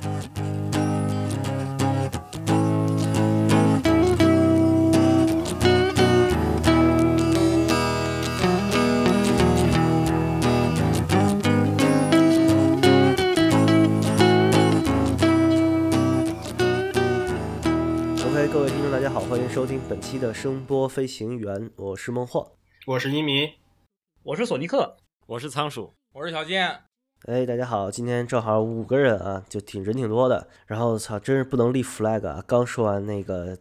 OK，各位听众，大家好，欢迎收听本期的声波飞行员，我是孟获。我是一米，我是索尼克，我是仓鼠，我是小健。哎，大家好，今天正好五个人啊，就挺人挺多的。然后操，真是不能立 flag 啊！刚说完那个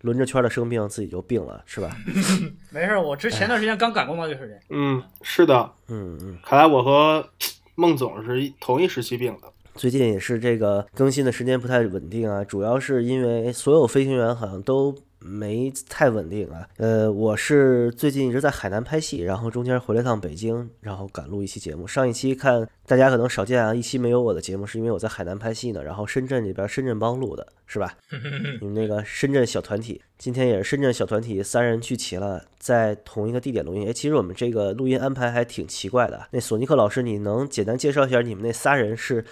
轮着圈的生病，自己就病了，是吧？没事，我之前段时间刚感过冒这个事情。嗯，是的，嗯嗯，看来我和 孟总是同一时期病的。最近也是这个更新的时间不太稳定啊，主要是因为所有飞行员好像都没太稳定啊。呃，我是最近一直在海南拍戏，然后中间回了趟北京，然后赶录一期节目。上一期看大家可能少见啊，一期没有我的节目，是因为我在海南拍戏呢，然后深圳这边深圳帮录的，是吧？你们那个深圳小团体，今天也是深圳小团体三人聚齐了，在同一个地点录音。哎，其实我们这个录音安排还挺奇怪的。那索尼克老师，你能简单介绍一下你们那仨人是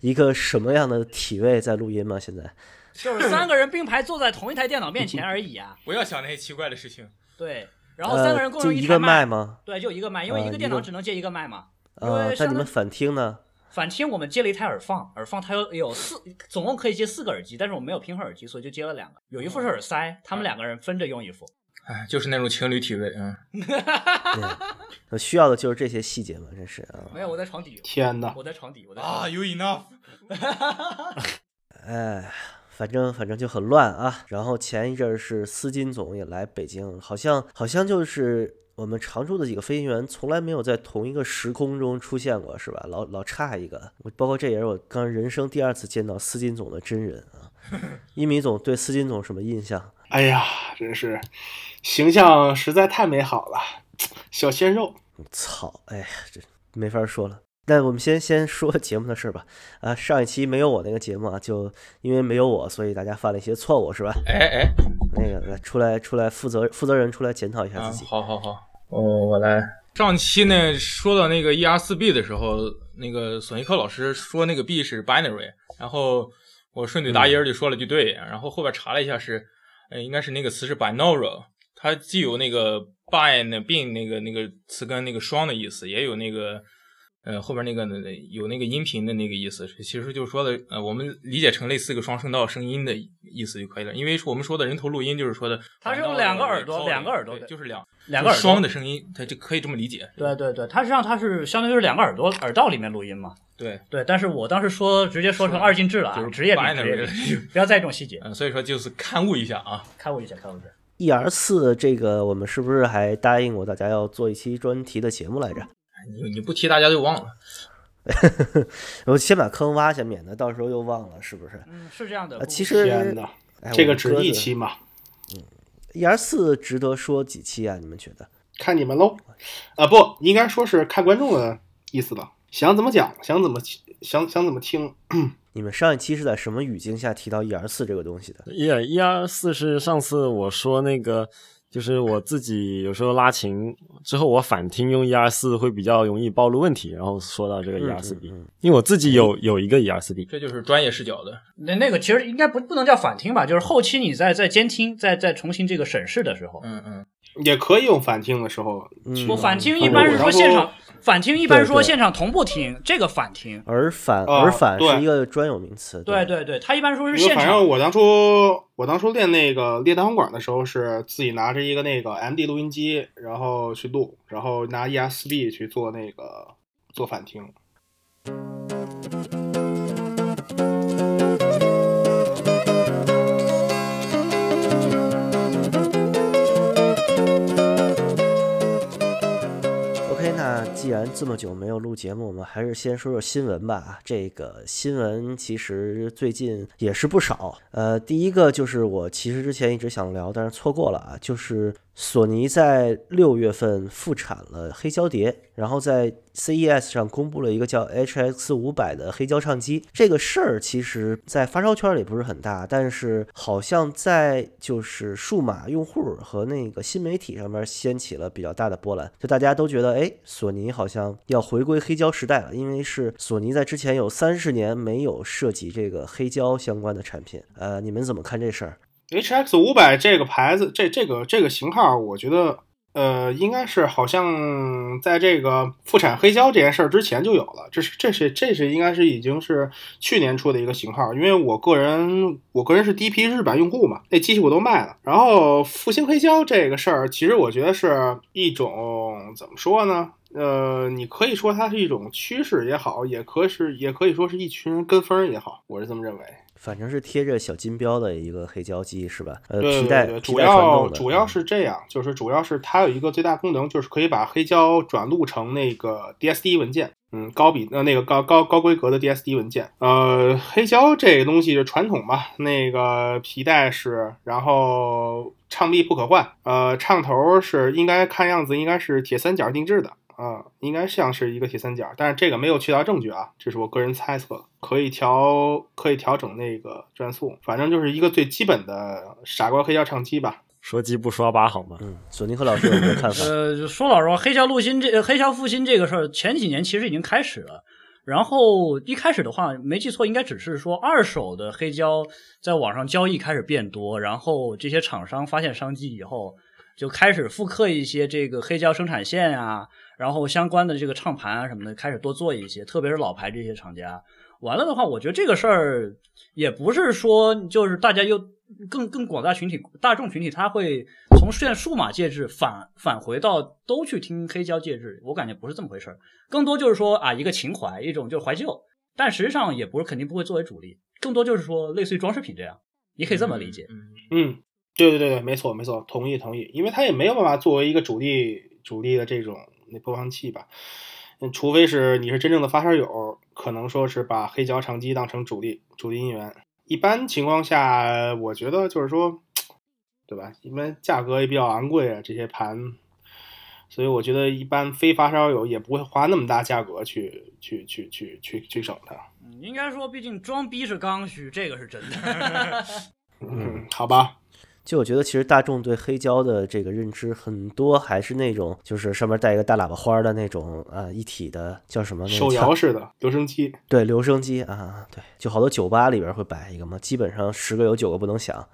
一个什么样的体位在录音吗？现在？就是三个人并排坐在同一台电脑面前而已啊。不要想那些奇怪的事情。对，然后三个人共用呃、就一个台麦吗？对，就一个麦，因为一呃个电脑只能接一个麦嘛。因呃那你们反听呢？反听我们接了一台耳放，耳放它有有四，总共可以接四个耳机，但是我们没有平衡耳机，所以就接了两个，有一副是耳塞，他们两个人分着用一副。哎，就是那种情侣体位，嗯，我需要的就是这些细节嘛，真是啊。没有，我在床底，天哪！我在床底，我在床啊底。，you enough。哎，反正反正就很乱啊。然后前一阵儿是司金总也来北京，好像好像就是我们常驻的几个飞行员从来没有在同一个时空中出现过，是吧？老老差一个。我包括这也是我刚人生第二次见到司金总的真人啊。一米总对司金总什么印象？哎呀，真是形象实在太美好了，小鲜肉。操，哎呀，这没法说了。那我们先先说 节目的事儿吧。啊，上一期没有我那个节目啊，就因为没有我，所以大家犯了一些错误，是吧？哎哎，那个来出来出来，负责负责人出来检讨一下啊，自己。好好好，哦，我来。上期呢说到那个 ER 四 B 的时候，那个索尼克老师说那个 B 是 binary，然后我顺嘴答音儿就说了句对，然后后边查了一下是，呃，应该是那个词是 binaural，它既有那个 bin 那 bin 那个那个词根那个双的意思，也有那个。呃，后边那个有那个音频的那个意思，其实就是说的，呃，我们理解成类似个双声道声音的意思就可以了。因为我们说的人头录音就是说的，它是用两个耳朵两个耳朵就是两两个耳朵双的声音，它就可以这么理解。对对对，它实际上它是相当于是两个耳朵耳道里面录音嘛。对对，但是我当时说直接说成二进制了啊，就是职业病，binary 职业病，不要在意这种细节，嗯，所以说就是勘误一下啊。看我一下，看我一下。ER 四这个，我们是不是还答应过大家要做一期专题的节目来着？你你不提大家就忘了。我先把坑挖下，免得到时候又忘了，是不是？嗯，是这样的。啊，其实天哪，哎这个只一期嘛，嗯 ER 四值得说几期啊？你们觉得？看你们喽。啊，不应该说是看观众的意思吧，想怎么讲，想怎么想想怎么听。你们上一期是在什么语境下提到 ER 四这个东西的？一一二四是上次我说那个，就是我自己有时候拉琴之后，我反听用一二四会比较容易暴露问题，然后说到这个一二四 B，因为我自己有有一个一二四 B，这就是专业视角的。那那个其实应该不不能叫反听吧，就是后期你在在监听、在在重新这个审视的时候，嗯嗯，也可以用反听的时候嗯。我反听一般是说现场，反听一般说现场同步听，这个反听。耳返，啊耳返是一个专有名词。对对对，他一般说是现场。我当初我当初练那个练单簧管的时候，是自己拿着一个那个 MD 录音机，然后去录，然后拿 ES4B 去做那个做反听。既然这么久没有录节目，我们还是先说说新闻吧。这个新闻其实最近也是不少。呃，第一个就是我其实之前一直想聊，但是错过了啊，就是索尼在六月份复产了黑胶碟，然后在 CES 上公布了一个叫 HX 五百的黑胶唱机。这个事儿其实，在发烧圈里不是很大，但是好像在就是数码用户和那个新媒体上面掀起了比较大的波澜。就大家都觉得，哎，索尼好像要回归黑胶时代了，因为是索尼在之前有三十年没有涉及这个黑胶相关的产品。呃，你们怎么看这事儿？H X 五百这个牌子，这这个这个型号，我觉得，呃，应该是好像在这个复产黑胶这件事儿之前就有了。这是这是这是应该是已经是去年出的一个型号。因为我个人我个人是第一批日版用户嘛，那机器我都卖了。然后复兴黑胶这个事儿，其实我觉得是一种怎么说呢？呃，你可以说它是一种趋势也好，也可是也可以说是一群人跟风也好，我是这么认为。反正是贴着小金标的一个黑胶机是吧？呃，对皮带主要。主要是这样，就是主要是它有一个最大功能，就是可以把黑胶转录成那个 DSD 文件，嗯，高比呃那个高高高规格的 DSD 文件。呃，黑胶这个东西是传统嘛，那个皮带是，然后唱臂不可换，呃，唱头是应该看样子应该是铁三角定制的。啊、应该像是一个铁三角，但是这个没有确凿证据啊，这是我个人猜测。可以调，可以调整那个转速，反正就是一个最基本的傻瓜黑胶唱机吧。说鸡不说八好吗？嗯，索尼克老师有什么看法？呃，说老实话，黑胶录新这黑胶复兴这个事儿，前几年其实已经开始了。然后一开始的话，没记错，应该只是说二手的黑胶在网上交易开始变多，然后这些厂商发现商机以后，就开始复刻一些这个黑胶生产线啊，然后相关的这个唱盘啊什么的，开始多做一些，特别是老牌这些厂家。完了的话，我觉得这个事儿也不是说就是大家又更更广大群体、大众群体，他会从现数码介质返返回到都去听黑胶介质，我感觉不是这么回事儿。更多就是说啊，一个情怀，一种就是怀旧，但实际上也不是肯定不会作为主力，更多就是说类似于装饰品这样，你可以这么理解。嗯，嗯，对对对对，没错没错，同意同意，因为它也没有办法作为一个主力主力的这种那播放器吧。嗯，除非是你是真正的发烧友，可能说是把黑胶唱机当成主力主力音源。一般情况下，我觉得就是说，对吧？因为价格也比较昂贵啊，这些盘，所以我觉得一般非发烧友也不会花那么大价格去去去去去去整它。嗯应该说，毕竟装逼是刚需，这个是真的。嗯，好吧。就我觉得，其实大众对黑胶的这个认知，很多还是那种，就是上面带一个大喇叭花的那种啊，一体的叫什么？那个手摇式的留声机，对，留声机啊，对，就好多酒吧里边会摆一个嘛，基本上十个有九个不能响。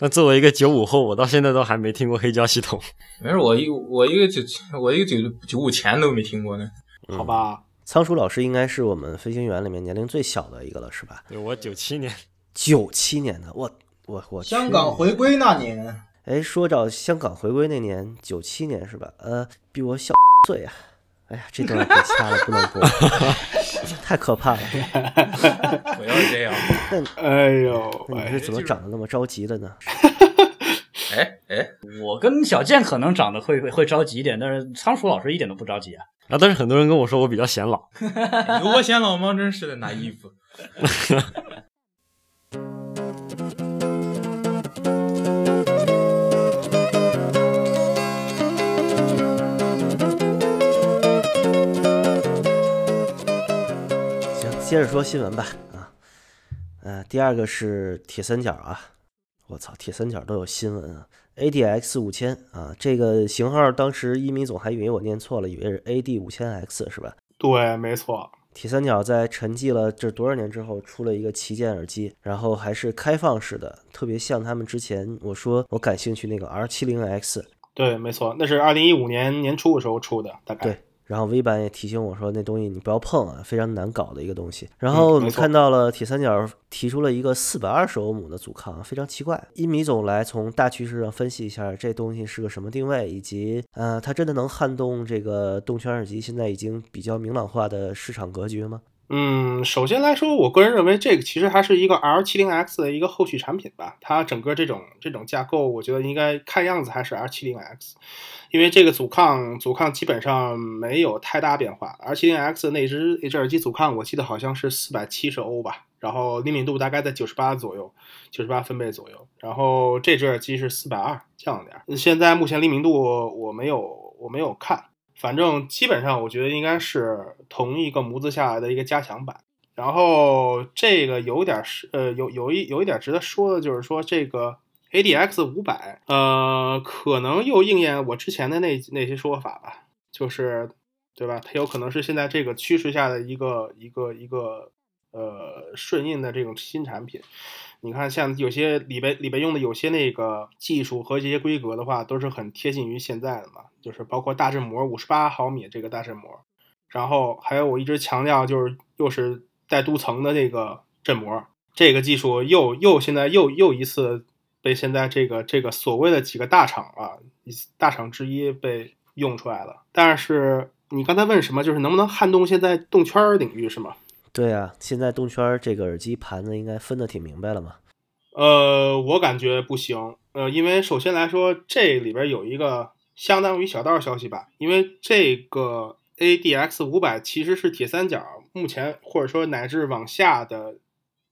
那作为一个九五后，我到现在都还没听过黑胶系统。没事，我一我一个九我一个九九五前都没听过呢。嗯好吧？仓鼠老师应该是我们飞行员里面年龄最小的一个了，是吧？对我九七年，九七年的，我我我香港回归那年，哎，说到香港回归那年，九七年是吧？呃，比我小岁啊。哎呀，这段给掐了，不能播，太可怕了。不要这样。哎呦，你是怎么长得那么着急的呢？哎哎，我跟小健可能长得会会会着急一点，但是仓鼠老师一点都不着急啊。啊，但是很多人跟我说我比较显老。有我显老吗？真是的，拿衣服。接着说新闻吧。啊，呃，第二个是铁三角啊，我操，铁三角都有新闻啊。ADX 五千啊，这个型号当时一米总还以为我念错了，以为是 AD 五千 X 是吧？对，没错，铁三角在沉寂了这多少年之后，出了一个旗舰耳机，然后还是开放式的，特别像他们之前我说我感兴趣那个 R 七零 X。对，没错，那是二零一五年年初的时候出的，大概。对然后 V 版也提醒我说，那东西你不要碰啊，非常难搞的一个东西。然后我们看到了铁三角提出了一个四百二十欧姆的阻抗，非常奇怪。一米总来从大趋势上分析一下这东西是个什么定位，以及呃，它真的能撼动这个动圈耳机现在已经比较明朗化的市场格局吗？嗯，首先来说，我个人认为这个其实还是一个 R 7 0 X 的一个后续产品吧。它整个这种这种架构，我觉得应该看样子还是 R 7 0 X，因为这个阻抗阻抗基本上没有太大变化。R 7 0 X 那只那只耳机阻抗，我记得好像是四百七十欧吧。然后灵敏度大概在九十八左右，九十八分贝左右。然后这只耳机是四百二，降了点。现在目前灵敏度我没有我没有看，反正基本上我觉得应该是同一个模子下来的一个加强版。然后这个有点是呃有有一有一点值得说的就是说这个 ADX 五百呃可能又应验我之前的那那些说法吧，就是对吧？它有可能是现在这个趋势下的一个一个一个呃顺应的这种新产品。你看，像有些里边里边用的有些那个技术和这些规格的话，都是很贴近于现在的嘛，就是包括大振膜五十八毫米这个大振膜，然后还有我一直强调就是又是。带镀层的这个振膜，这个技术又又现在又又一次被现在这个这个所谓的几个大厂啊，大厂之一被用出来了。但是你刚才问什么，就是能不能撼动现在动圈领域是吗？对啊，现在动圈这个耳机盘子应该分的挺明白了嘛？呃，我感觉不行。呃，因为首先来说，这里边有一个相当于小道消息吧，因为这个。ADX 五百其实是铁三角，目前或者说乃至往下的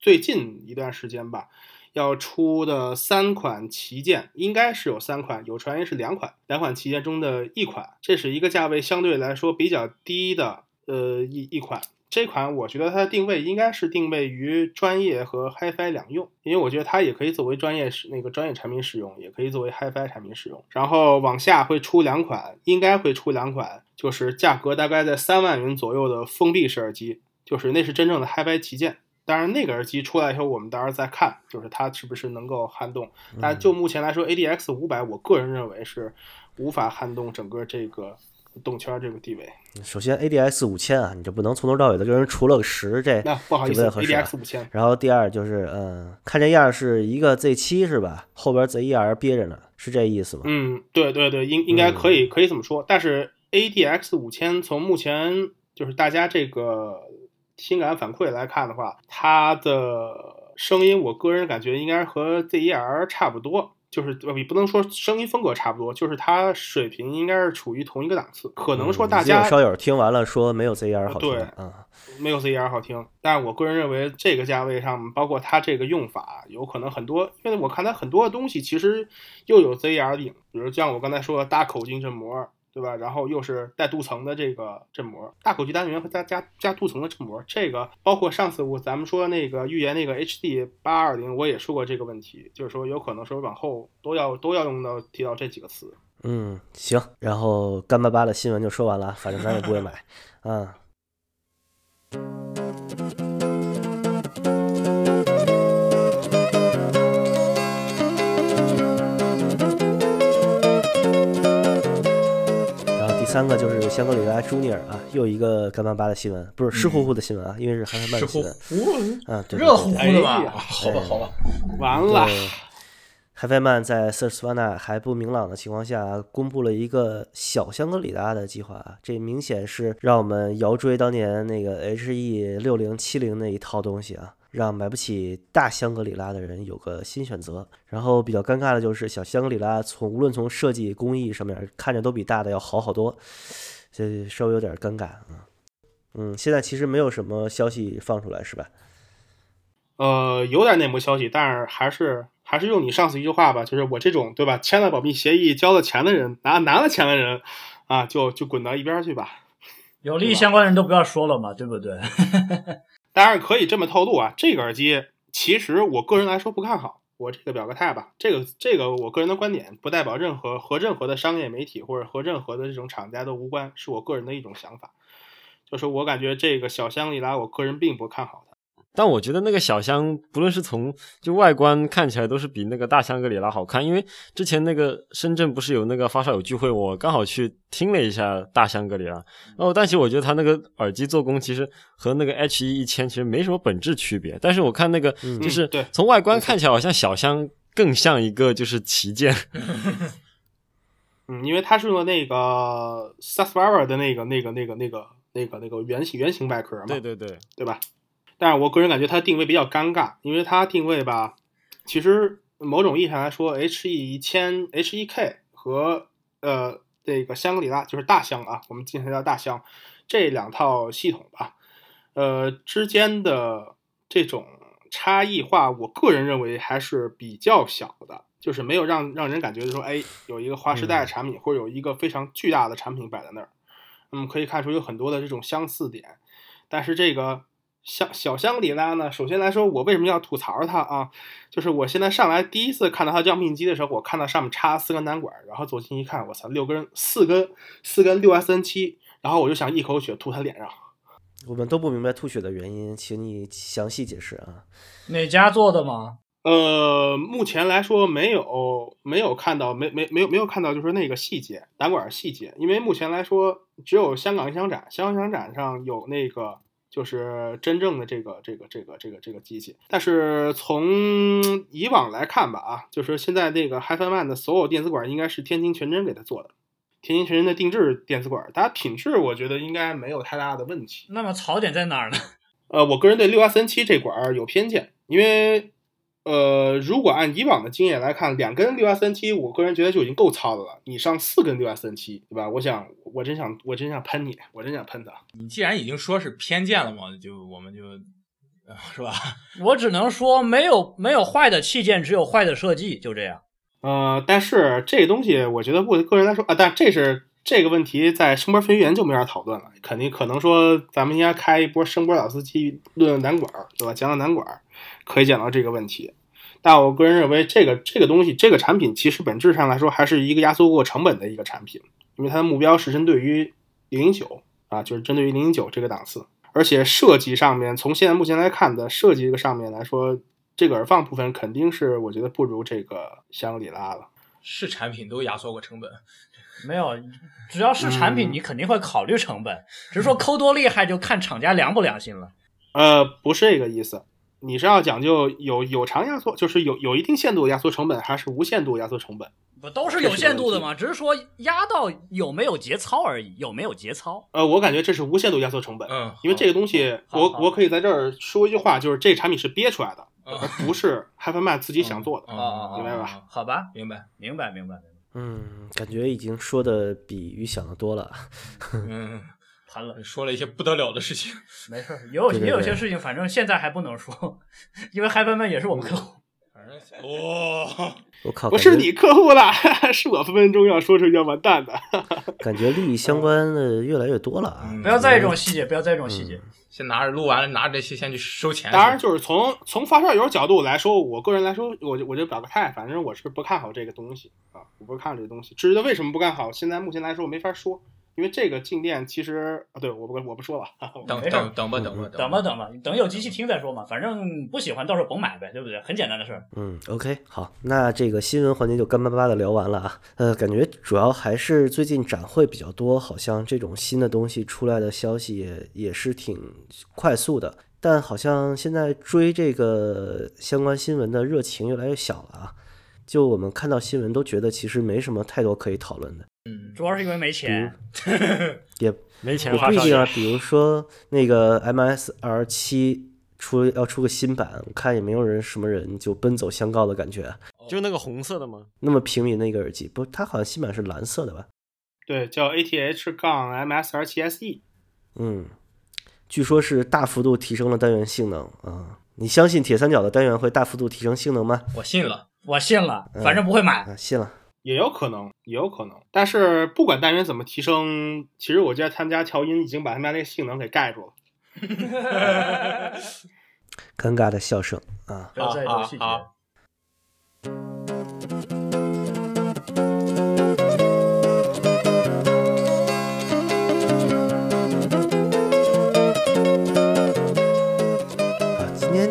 最近一段时间吧，要出的三款旗舰应该是有三款，有传言是两款，两款旗舰中的一款，这是一个价位相对来说比较低的呃一一款。这款我觉得它的定位应该是定位于专业和 HiFi 两用，因为我觉得它也可以作为专业使那个专业产品使用，也可以作为 HiFi 产品使用。然后往下会出两款，应该会出两款，就是价格大概在三万元左右的封闭式耳机，就是那是真正的 HiFi 旗舰。当然那个耳机出来以后，我们到时候再看，就是它是不是能够撼动。但就目前来说，ADX 五百，我个人认为是无法撼动整个这个。动圈这个地位，首先 ADX 五千啊，你这不能从头到尾的跟人除了个十，这那不好意思，ADX 五千。然后第二就是，嗯，看这样是一个 Z 七是吧？后边 ZER 憋着呢，是这意思吗？嗯，对对对，应应该可以可以这么说。但是 ADX 五千从目前就是大家这个听感反馈来看的话，它的声音，我个人感觉应该和 ZER 差不多。就是也不能说声音风格差不多，就是它水平应该是处于同一个档次。可能说大家有烧友听完了说没有 Z R 好听，对，嗯，没有 Z R 好听。但是我个人认为这个价位上，包括它这个用法，有可能很多，因为我看它很多的东西其实又有 Z R 的影，比如像我刚才说的大口径振膜。对吧？然后又是带镀层的这个振膜，大口径单元和加加加镀层的振膜，这个包括上次我咱们说那个预言那个 HD 八二零，我也说过这个问题，就是说有可能说往后都要都要用到提到这几个词。嗯，行，然后干巴巴的新闻就说完了，反正咱也不会买，嗯。三个就是香格里拉朱尼尔啊，又一个干巴巴的新闻，不是湿乎乎的新闻啊，因为是韩曼的新闻。啊，对，热乎乎的吧？好吧，好吧，完了。海菲曼在瑟斯瓦纳还不明朗的情况下，公布了一个小香格里拉的计划，这明显是让我们遥追当年那个 H E 六零七零那一套东西啊。让买不起大香格里拉的人有个新选择。然后比较尴尬的就是小香格里拉从无论从设计工艺上面看着都比大的要好好多，这稍微有点尴尬啊。嗯，现在其实没有什么消息放出来是吧？呃，有点内幕消息，但是还是还是用你上次一句话吧，就是我这种对吧，签了保密协议、交了钱的人，拿拿了钱的人啊，就就滚到一边去吧。有利益相关人都不要说了嘛，对不对？当然可以这么透露啊，这个耳机其实我个人来说不看好。我这个表个态吧，这个这个我个人的观点不代表任何和任何的商业媒体或者和任何的这种厂家都无关，是我个人的一种想法。就是我感觉这个小香里拉，我个人并不看好。但我觉得那个小香，不论是从就外观看起来，都是比那个大香格里拉好看。因为之前那个深圳不是有那个发烧友聚会，我刚好去听了一下大香格里拉。哦，但其实我觉得它那个耳机做工其实和那个 H 一一千其实没什么本质区别。但是我看那个就是从外观看起来，好像小香更像一个就是旗舰。嗯，因为它是用那个 s a s v a r a 的那个那个那个那个那个那个圆形圆形外壳嘛。对对对，对吧？但是我个人感觉它定位比较尴尬，因为它定位吧，其实某种意义上来说，H E 一千、H E K 和呃这个香格里拉就是大箱啊，我们经常叫大箱这两套系统吧，呃之间的这种差异化，我个人认为还是比较小的，就是没有让让人感觉说，哎，有一个划时代的产品，或者有一个非常巨大的产品摆在那儿。嗯，可以看出有很多的这种相似点，但是这个香小香里拉呢，首先来说，我为什么要吐槽它啊？就是我现在上来第一次看到它样品机的时候，我看到上面插四根单管，然后走近一看，我操，六根四根四根六 S N 七，然后我就想一口血吐他脸上。我们都不明白吐血的原因，请你详细解释啊。哪家做的吗？呃，目前来说没有没有看到没没没有没有看到就是那个细节胆管细节，因为目前来说只有香港音响展，香港音响展上有那个就是真正的这个这个这个这个这个机器，但是从以往来看吧啊，就是现在那个 HiFiMan 的所有电子管应该是天津全真给他做的，天津全真的定制电子管，大家品质我觉得应该没有太大的问题。那么槽点在哪儿呢？呃，我个人对六 S 三七这管有偏见，因为。呃，如果按以往的经验来看，两根六 S N 七，我个人觉得就已经够糙的了。你上四根六 S N 七，对吧？我想，我真想，我真想喷你，我真想喷他。你既然已经说是偏见了嘛，就我们就，是吧？我只能说，没有没有坏的器件，只有坏的设计，就这样。呃，但是这个东西，我觉得我个人来说啊，但这是这个问题在声波飞行员就没法讨论了。肯定可能说，咱们应该开一波声波老司机论南管，对吧？讲讲南管。可以讲到这个问题，但我个人认为，这个这个东西，这个产品其实本质上来说还是一个压缩过成本的一个产品，因为它的目标是针对于零零九啊，就是针对于零零九这个档次，而且设计上面，从现在目前来看的设计这个上面来说，这个耳放部分肯定是我觉得不如这个香格里拉了。是产品都压缩过成本，没有，只要是产品，你肯定会考虑成本，只是说抠多厉害就看厂家良不良心了。呃，不是这个意思。你是要讲究有有偿压缩，就是有有一定限度压缩成本，还是无限度压缩成本？不都是有限度的吗？只是说压到有没有节操而已，有没有节操？呃，我感觉这是无限度压缩成本。嗯，因为这个东西，我我可以在这儿说一句话，就是这产品是憋出来的，而不是 h a v e m a 自己想做的。明白吧？好吧，明白，明白，明白，明白。嗯，感觉已经说的比预想的多了。嗯。谈了，说了一些不得了的事情。没事，也有也有些事情，反正现在还不能说，因为嗨翻翻也是我们客户。反正哇，我靠，不是你客户了，是我分分钟要说出要完蛋的。感觉利益相关的越来越多了啊！不要在意这种细节，不要在意这种细节。先拿着录完了，拿着这些先去收钱。当然，就是从从发烧友角度来说，我个人来说，我就我就表个态，反正我是不看好这个东西啊，我不看好这个东西。至于为什么不看好，现在目前来说我没法说。因为这个静电其实啊，对我不我不说了，等等等吧等吧等吧等吧，等有机器听再说嘛，反正不喜欢到时候甭买呗，对不对？很简单的事儿。嗯，OK，好，那这个新闻环节就干巴巴的聊完了啊。呃，感觉主要还是最近展会比较多，好像这种新的东西出来的消息也也是挺快速的，但好像现在追这个相关新闻的热情越来越小了啊。就我们看到新闻都觉得其实没什么太多可以讨论的。嗯，主要是因为没钱，也没钱，不一定啊。比如说那个 MSR 七出要出个新版，我看也没有人什么人就奔走相告的感觉。就那个红色的吗？那么平民的一个耳机，不，它好像新版是蓝色的吧？对，叫 ATH 杠 MSR 七 SE。嗯，据说是大幅度提升了单元性能啊。你相信铁三角的单元会大幅度提升性能吗？我信了，我信了，反正不会买。信了。也有可能，也有可能，但是不管单元怎么提升，其实我觉得他们家调音已经把他们家那个性能给盖住了。尴尬的笑声啊！不要在意细节。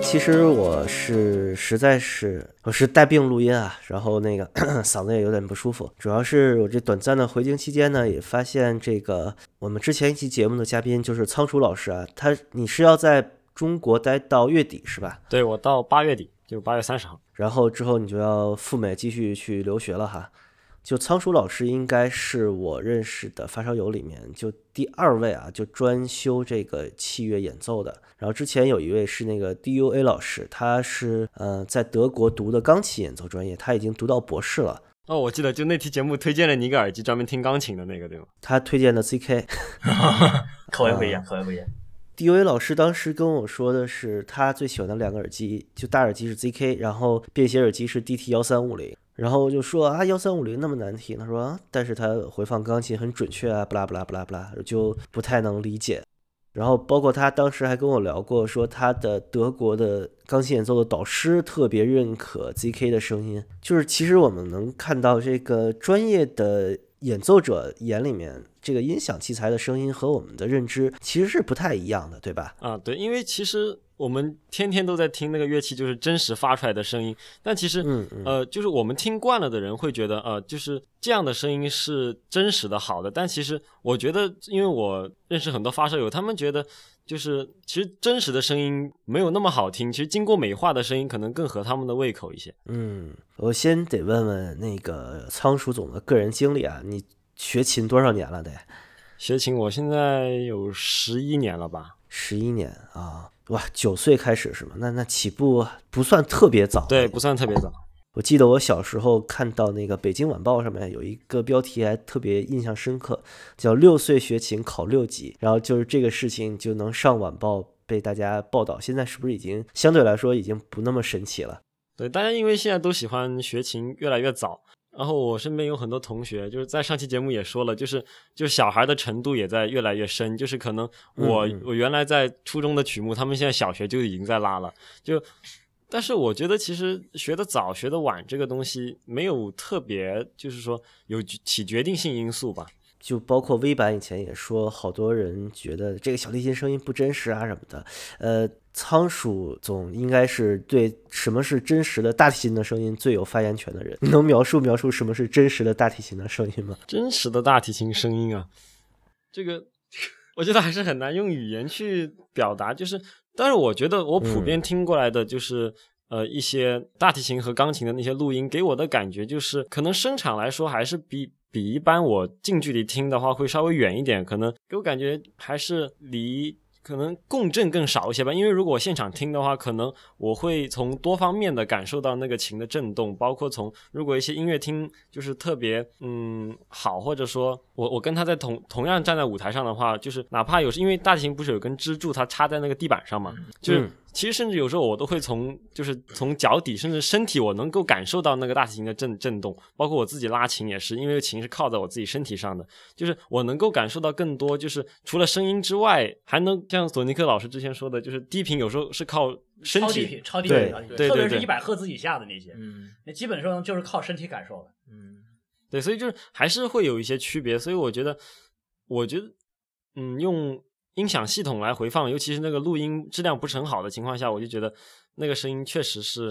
其实我是实在是我是带病录音啊，然后那个 嗓子也有点不舒服。主要是我这短暂的回京期间呢，也发现这个我们之前一期节目的嘉宾就是仓鼠老师啊，他你是要在中国待到月底是吧？对，我到八月底，就八月三十号，然后之后你就要赴美继续去留学了哈。就仓鼠老师应该是我认识的发烧友里面就第二位啊，就专修这个器乐演奏的。然后之前有一位是那个 DUA 老师，他是呃在德国读的钢琴演奏专业，他已经读到博士了。哦，我记得就那期节目推荐了你一个耳机，专门听钢琴的那个，对吗？他推荐的 ZK，口味不一样，口味不一样。DUA 老师当时跟我说的是，他最喜欢的两个耳机，就大耳机是 Z.K，然后便携耳机是 D.T 幺三五零。然后就说啊，幺三五零那么难听，他说，但是他回放钢琴很准确啊，不啦不啦不啦不啦，就不太能理解。然后包括他当时还跟我聊过，说他的德国的钢琴演奏的导师特别认可 Z.K 的声音，就是其实我们能看到这个专业的。演奏者眼里面，这个音响器材的声音和我们的认知其实是不太一样的，对吧？啊，对，因为其实我们天天都在听那个乐器，就是真实发出来的声音。但其实，嗯呃，就是我们听惯了的人会觉得，呃，就是这样的声音是真实的、好的。但其实，我觉得，因为我认识很多发烧友，他们觉得，就是其实真实的声音没有那么好听。其实经过美化的声音，可能更合他们的胃口一些。嗯。我先得问问那个仓鼠总的个人经历啊，你学琴多少年了？得学琴，我现在有十一年了吧？十一年啊，哇，九岁开始是吗？那那起步不算特别早，对，不算特别早。我记得我小时候看到那个《北京晚报》上面有一个标题还特别印象深刻，叫“六岁学琴考六级”，然后就是这个事情就能上晚报被大家报道。现在是不是已经相对来说已经不那么神奇了？对，大家因为现在都喜欢学琴，越来越早。然后我身边有很多同学，就是在上期节目也说了，就是就小孩的程度也在越来越深。就是可能我我原来在初中的曲目，他们现在小学就已经在拉了。就，但是我觉得其实学的早学的晚这个东西没有特别，就是说有起决定性因素吧。就包括微版以前也说，好多人觉得这个小提琴声音不真实啊什么的。呃，仓鼠总应该是对什么是真实的大提琴的声音最有发言权的人。你能描述描述什么是真实的大提琴的声音吗？真实的大提琴声音啊，这个 我觉得还是很难用语言去表达。就是，但是我觉得我普遍听过来的，就是呃一些大提琴和钢琴的那些录音，给我的感觉就是，可能声场来说还是比。比一般我近距离听的话会稍微远一点，可能给我感觉还是离可能共振更少一些吧。因为如果现场听的话，可能我会从多方面的感受到那个琴的震动，包括从如果一些音乐厅就是特别嗯好，或者说我我跟他在同同样站在舞台上的话，就是哪怕有时因为大提琴不是有根支柱，它插在那个地板上嘛，就是。其实甚至有时候我都会从就是从脚底甚至身体我能够感受到那个大提琴的震震动，包括我自己拉琴也是，因为琴是靠在我自己身体上的，就是我能够感受到更多，就是除了声音之外，还能像索尼克老师之前说的，就是低频有时候是靠身体，超低频，超低频，特别是一百赫兹以下的那些，嗯，那基本上就是靠身体感受的，嗯，对，所以就是还是会有一些区别，所以我觉得，我觉得，嗯，用。音响系统来回放，尤其是那个录音质量不是很好的情况下，我就觉得那个声音确实是，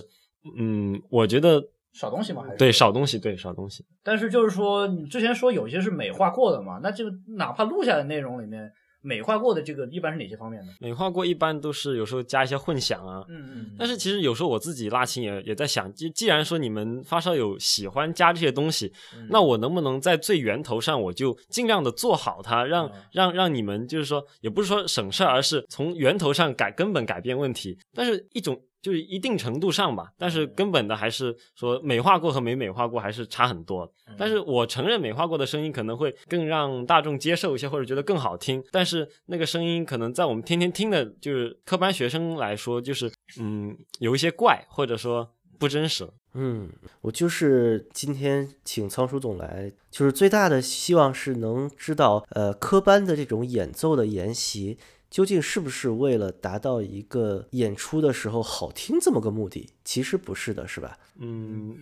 嗯，我觉得少东西嘛，还是对少东西，对少东西。但是就是说，你之前说有些是美化过的嘛，那就哪怕录下的内容里面。美化过的这个一般是哪些方面呢？美化过一般都是有时候加一些混响啊，嗯嗯。但是其实有时候我自己拉琴也也在想，既既然说你们发烧友喜欢加这些东西，那我能不能在最源头上我就尽量的做好它，让让让你们就是说也不是说省事儿，而是从源头上改根本改变问题。但是一种。就是一定程度上吧，但是根本的还是说美化过和没美化过还是差很多。但是我承认美化过的声音可能会更让大众接受一些，或者觉得更好听。但是那个声音可能在我们天天听的，就是科班学生来说，就是嗯有一些怪，或者说不真实。嗯，我就是今天请仓鼠总来，就是最大的希望是能知道，呃，科班的这种演奏的研习。究竟是不是为了达到一个演出的时候好听这么个目的？其实不是的，是吧？嗯，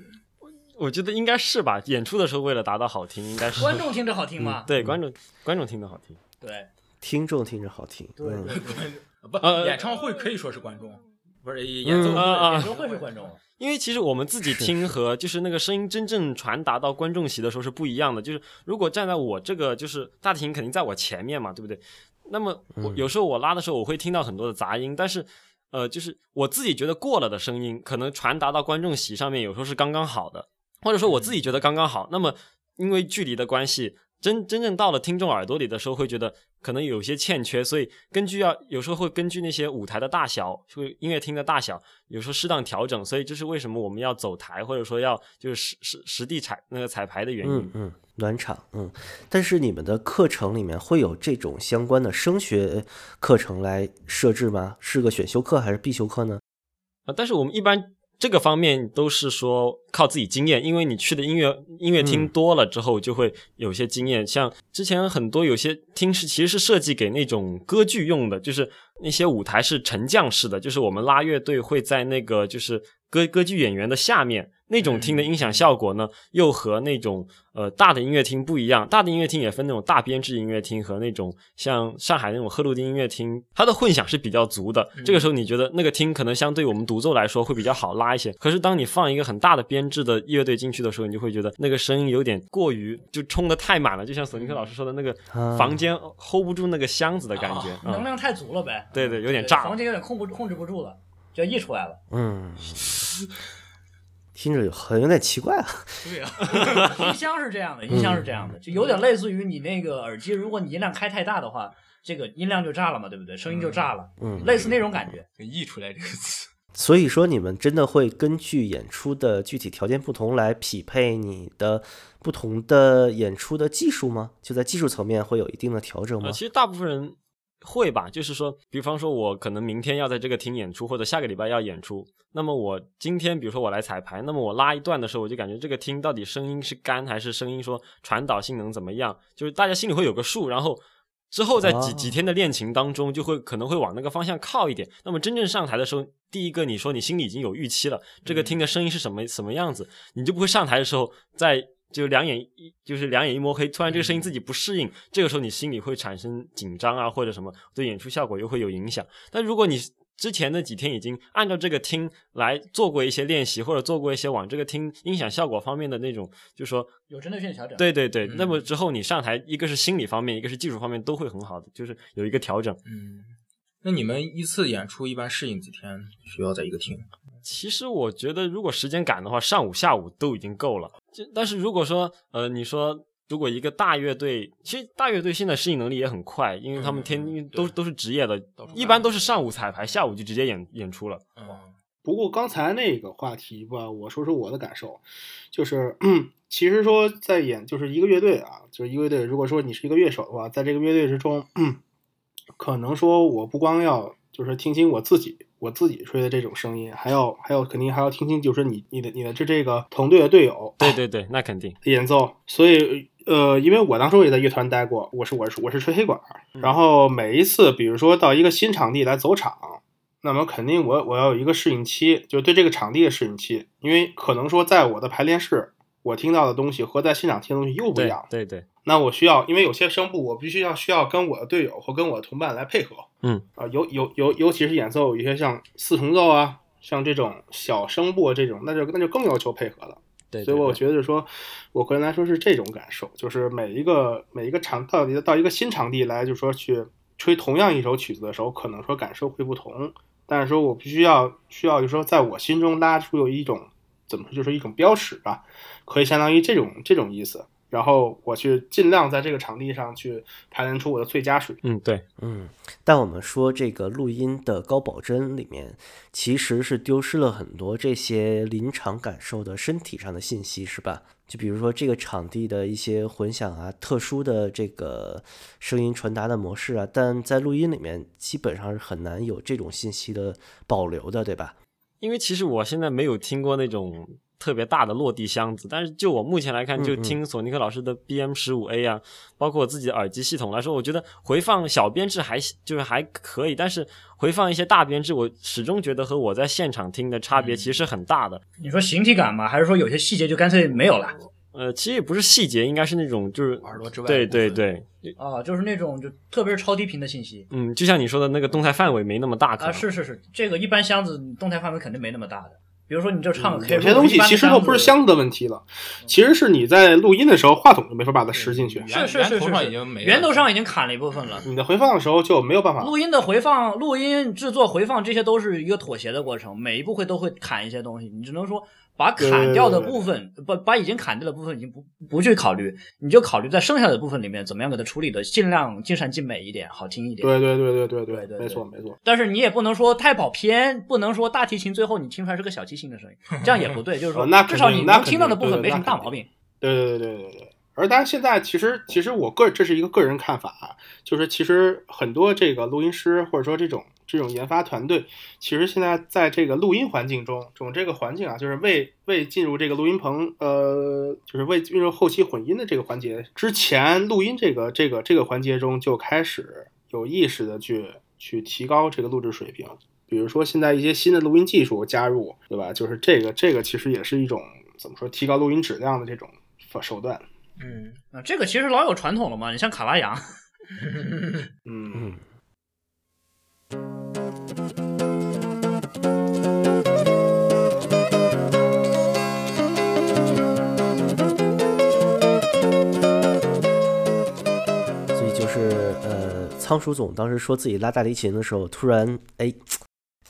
我觉得应该是吧。演出的时候为了达到好听，应该是观众听着好听吗？对，观众观众听着好听。对，听众听着好听。对，不，演唱会可以说是观众，不是演奏会，演奏会是观众。因为其实我们自己听和就是那个声音真正传达到观众席的时候是不一样的。就是如果站在我这个就是大提琴肯定在我前面嘛，对不对？那么我有时候我拉的时候，我会听到很多的杂音，但是，呃，就是我自己觉得过了的声音，可能传达到观众席上面，有时候是刚刚好的，或者说我自己觉得刚刚好。那么因为距离的关系，真真正到了听众耳朵里的时候，会觉得可能有些欠缺，所以根据要有时候会根据那些舞台的大小，会音乐厅的大小，有时候适当调整。所以这是为什么我们要走台，或者说要就是实实实地彩那个彩排的原因。嗯嗯，暖场，嗯。但是你们的课程里面会有这种相关的声学课程来设置吗？是个选修课还是必修课呢？啊，但是我们一般。这个方面都是说靠自己经验，因为你去的音乐音乐厅多了之后，就会有些经验。像之前很多有些厅是其实是设计给那种歌剧用的，就是那些舞台是沉降式的，就是我们拉乐队会在那个就是歌歌剧演员的下面。那种厅的音响效果呢，又和那种呃大的音乐厅不一样。大的音乐厅也分那种大编制音乐厅和那种像上海那种赫鲁丁音乐厅，它的混响是比较足的。这个时候你觉得那个厅可能相对我们独奏来说会比较好拉一些。可是当你放一个很大的编制的乐队进去的时候，你就会觉得那个声音有点过于就冲的太满了，就像索尼克老师说的那个房间 hold 不住那个箱子的感觉，能量太足了呗。对对，有点炸，房间有点控不控制不住了，就溢出来了。嗯。听着很有点奇怪啊。对啊，音箱是这样的，音箱是这样的，就有点类似于你那个耳机，如果你音量开太大的话，这个音量就炸了嘛，对不对？声音就炸了，嗯，类似那种感觉。溢出来这个词。所以说，你们真的会根据演出的具体条件不同来匹配你的不同的演出的技术吗？就在技术层面会有一定的调整吗？其实大部分人。会吧，就是说，比方说，我可能明天要在这个厅演出，或者下个礼拜要演出，那么我今天，比如说我来彩排，那么我拉一段的时候，我就感觉这个厅到底声音是干还是声音说传导性能怎么样，就是大家心里会有个数，然后之后在几几天的练琴当中，就会可能会往那个方向靠一点。那么真正上台的时候，第一个你说你心里已经有预期了，这个厅的声音是什么什么样子，你就不会上台的时候在。就两眼一就是两眼一摸黑，突然这个声音自己不适应，这个时候你心里会产生紧张啊，或者什么，对演出效果又会有影响。但如果你之前的几天已经按照这个听来做过一些练习，或者做过一些往这个听音响效果方面的那种，就是说有针对性调整。对对对，那么之后你上台，一个是心理方面，一个是技术方面都会很好的，就是有一个调整。嗯，那你们一次演出一般适应几天需要在一个厅？其实我觉得，如果时间赶的话，上午、下午都已经够了。就但是如果说，呃，你说如果一个大乐队，其实大乐队现在适应能力也很快，因为他们天都都是职业的，一般都是上午彩排，下午就直接演演出了。嗯。不过刚才那个话题吧，我说说我的感受，就是其实说在演就是一个乐队啊，就是一个乐队。如果说你是一个乐手的话，在这个乐队之中，可能说我不光要就是听清我自己。我自己吹的这种声音，还要还要肯定还要听清，就是你你的你的这这个同队的队友，对对对，那肯定演奏。所以呃，因为我当初也在乐团待过，我是我是我是吹黑管，然后每一次比如说到一个新场地来走场，那么肯定我我要有一个适应期，就对这个场地的适应期，因为可能说在我的排练室。我听到的东西和在现场听的东西又不一样。对对，那我需要，因为有些声部我必须要需要跟我的队友或跟我的同伴来配合。嗯啊，尤尤尤尤其是演奏一些像四重奏啊，像这种小声部这种，那就那就更要求配合了。对，所以我觉得就是说，我个人来说是这种感受，就是每一个每一个场到底到一个新场地来，就是说去吹同样一首曲子的时候，可能说感受会不同。但是说我必须要需要，就是说在我心中拉出有一种。怎么说就是一种标尺吧，可以相当于这种这种意思。然后我去尽量在这个场地上去排练出我的最佳水平。嗯，对，嗯。但我们说这个录音的高保真里面，其实是丢失了很多这些临场感受的身体上的信息，是吧？就比如说这个场地的一些混响啊，特殊的这个声音传达的模式啊，但在录音里面基本上是很难有这种信息的保留的，对吧？因为其实我现在没有听过那种特别大的落地箱子，但是就我目前来看，就听索尼克老师的 BM 十五 A 啊，包括我自己的耳机系统来说，我觉得回放小编制还就是还可以，但是回放一些大编制，我始终觉得和我在现场听的差别其实很大的。你说形体感吗？还是说有些细节就干脆没有了？呃，其实也不是细节，应该是那种就是耳朵之外。对对对。啊，就是那种就特别是超低频的信息。嗯，就像你说的那个动态范围没那么大。啊，是是是，这个一般箱子动态范围肯定没那么大的。比如说你就唱个 K，有些东西其实都不是箱子的问题了，其实是你在录音的时候话筒就没法把它拾进去。是是是是，源头上已经砍了一部分了。你的回放的时候就没有办法。录音的回放、录音制作、回放，这些都是一个妥协的过程，每一步会都会砍一些东西，你只能说。把砍掉的部分，不把已经砍掉的部分已经不不去考虑，你就考虑在剩下的部分里面怎么样给它处理的尽量尽善尽美一点，好听一点。对对对对对对对没错没错。但是你也不能说太跑偏，不能说大提琴最后你听出来是个小提琴的声音，这样也不对。就是说，那至少你能听到的部分没什么大毛病。对对对对对对。而大家现在其实其实我个这是一个个人看法，就是其实很多这个录音师或者说这种这种研发团队，其实现在在这个录音环境中，这种这个环境啊，就是为为进入这个录音棚，呃，就是为进入后期混音的这个环节之前，录音这个这个这个环节中就开始有意识的去去提高这个录制水平。比如说现在一些新的录音技术加入，对吧？就是这个这个其实也是一种怎么说提高录音质量的这种手段。嗯，啊，这个其实老有传统了嘛。你像卡拉扬，嗯。所以就是呃，仓鼠总当时说自己拉大提琴的时候，突然哎，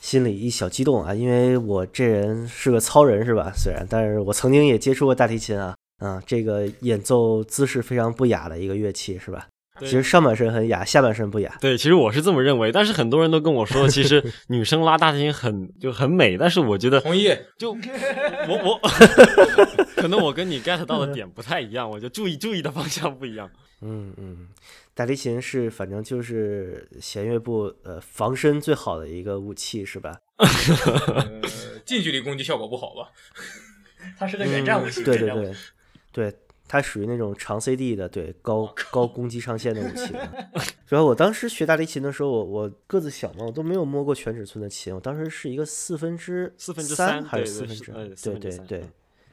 心里一小激动啊，因为我这人是个糙人是吧？虽然，但是我曾经也接触过大提琴啊。啊，这个演奏姿势非常不雅的一个乐器，是吧？其实上半身很雅，下半身不雅。对，其实我是这么认为，但是很多人都跟我说，其实女生拉大提琴很就很美，但是我觉得同意。就我我 可能我跟你 get 到的点不太一样，我就注意注意的方向不一样。嗯嗯，大提琴是反正就是弦乐部呃防身最好的一个武器，是吧？近距离攻击效果不好吧？它是个远战武器。对对对。对，它属于那种长 CD 的，对高高 攻击上限的武器。主要我当时学大提琴的时候，我我个子小嘛，我都没有摸过全尺寸的琴。我当时是一个四分之四分之三还是四分之？对对对。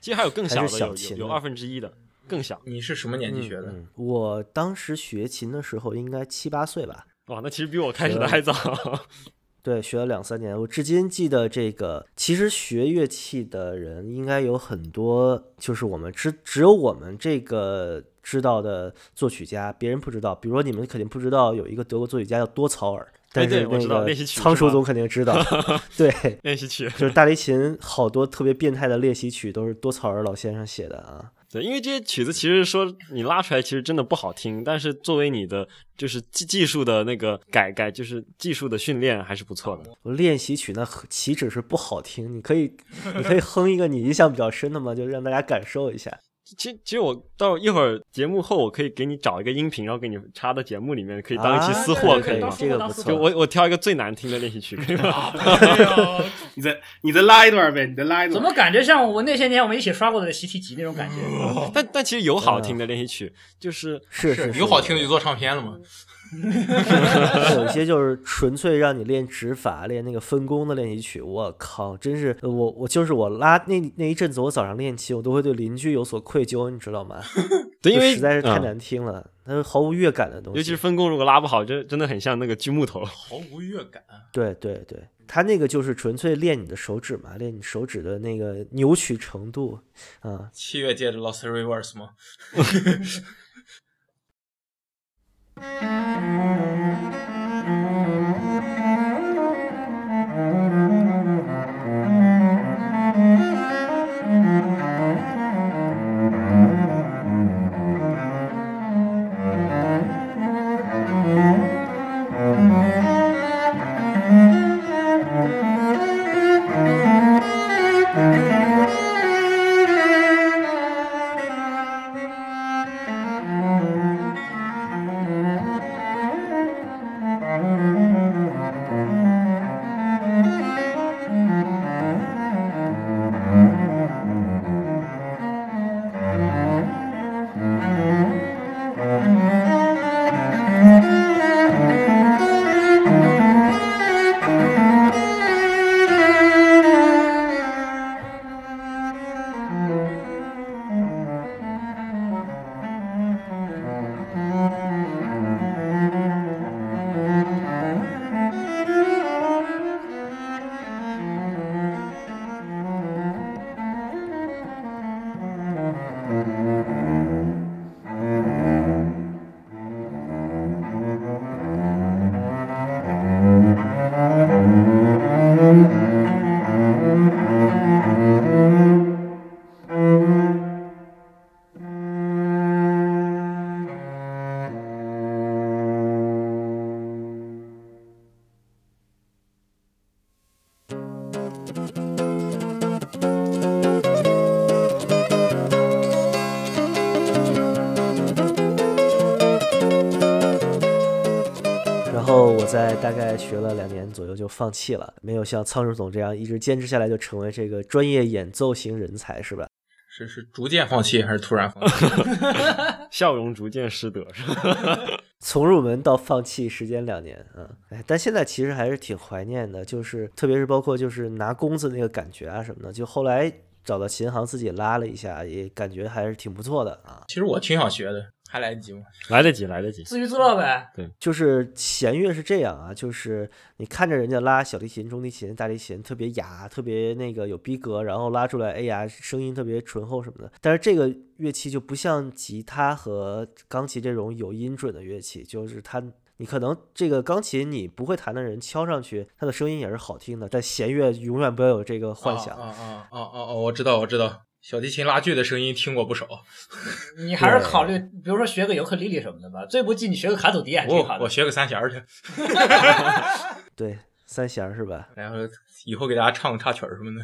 其实还有更小的，有有二分之一的，更小。你是什么年纪学的？我当时学琴的时候应该七八岁吧。哇，那其实比我开始的还早。对，学了两三年，我至今记得这个。其实学乐器的人应该有很多，就是我们只只有我们这个知道的作曲家，别人不知道。比如说你们肯定不知道有一个德国作曲家叫多曹尔，但是那个仓鼠总肯定知道。对，练习曲就是大提琴好多特别变态的练习曲都是多曹尔老先生写的啊。对，因为这些曲子其实说你拉出来其实真的不好听，但是作为你的就是技技术的那个改改，就是技术的训练还是不错的。练习曲那岂止是不好听，你可以你可以哼一个你印象比较深的嘛，就让大家感受一下。其，其实我到一会儿节目后，我可以给你找一个音频，然后给你插到节目里面，可以当一期私货，可以吗？这个不错。就我我挑一个最难听的练习曲，可以吗？你再你再拉一段呗，你再拉一段。怎么感觉像我那些年我们一起刷过的习题集那种感觉？但但其实有好听的练习曲，就是是是有好听的就做唱片了嘛。有一些就是纯粹让你练指法、练那个分工的练习曲，我靠，真是我我就是我拉那那一阵子，我早上练琴，我都会对邻居有所愧疚，你知道吗？对，因为实在是太难听了，它是毫无乐感的东西。尤其是分工如果拉不好，就真的很像那个锯木头，毫无乐感。对对对，他那个就是纯粹练你的手指嘛，练你手指的那个扭曲程度啊。七月界的 Lost Reverse 吗？Música 学了两年左右就放弃了，没有像仓鼠总这样一直坚持下来就成为这个专业演奏型人才，是吧？是是逐渐放弃还是突然放弃？笑容逐渐失德，是吧？从入门到放弃时间两年，嗯，哎，但现在其实还是挺怀念的，就是特别是包括就是拿弓子那个感觉啊什么的，就后来找到琴行自己拉了一下，也感觉还是挺不错的啊。其实我挺想学的，还来得及吗？来得及，来得及。自娱自乐呗。对就是弦乐是这样啊，就是你看着人家拉小提琴、中提琴、大提琴特别雅，特别那个有逼格，然后拉出来，哎呀，声音特别醇厚什么的。但是这个乐器就不像吉他和钢琴这种有音准的乐器，就是它，你可能这个钢琴你不会弹的人敲上去，它的声音也是好听的。但弦乐永远不要有这个幻想。啊啊啊啊啊！我知道，我知道，小提琴拉锯的声音听过不少。你还是考虑，比如说学个尤克里里什么的吧。最不济你学个卡祖笛也挺好的。我我学个三弦儿去，对，三弦儿是吧？然后以后给大家唱个插曲儿什么的。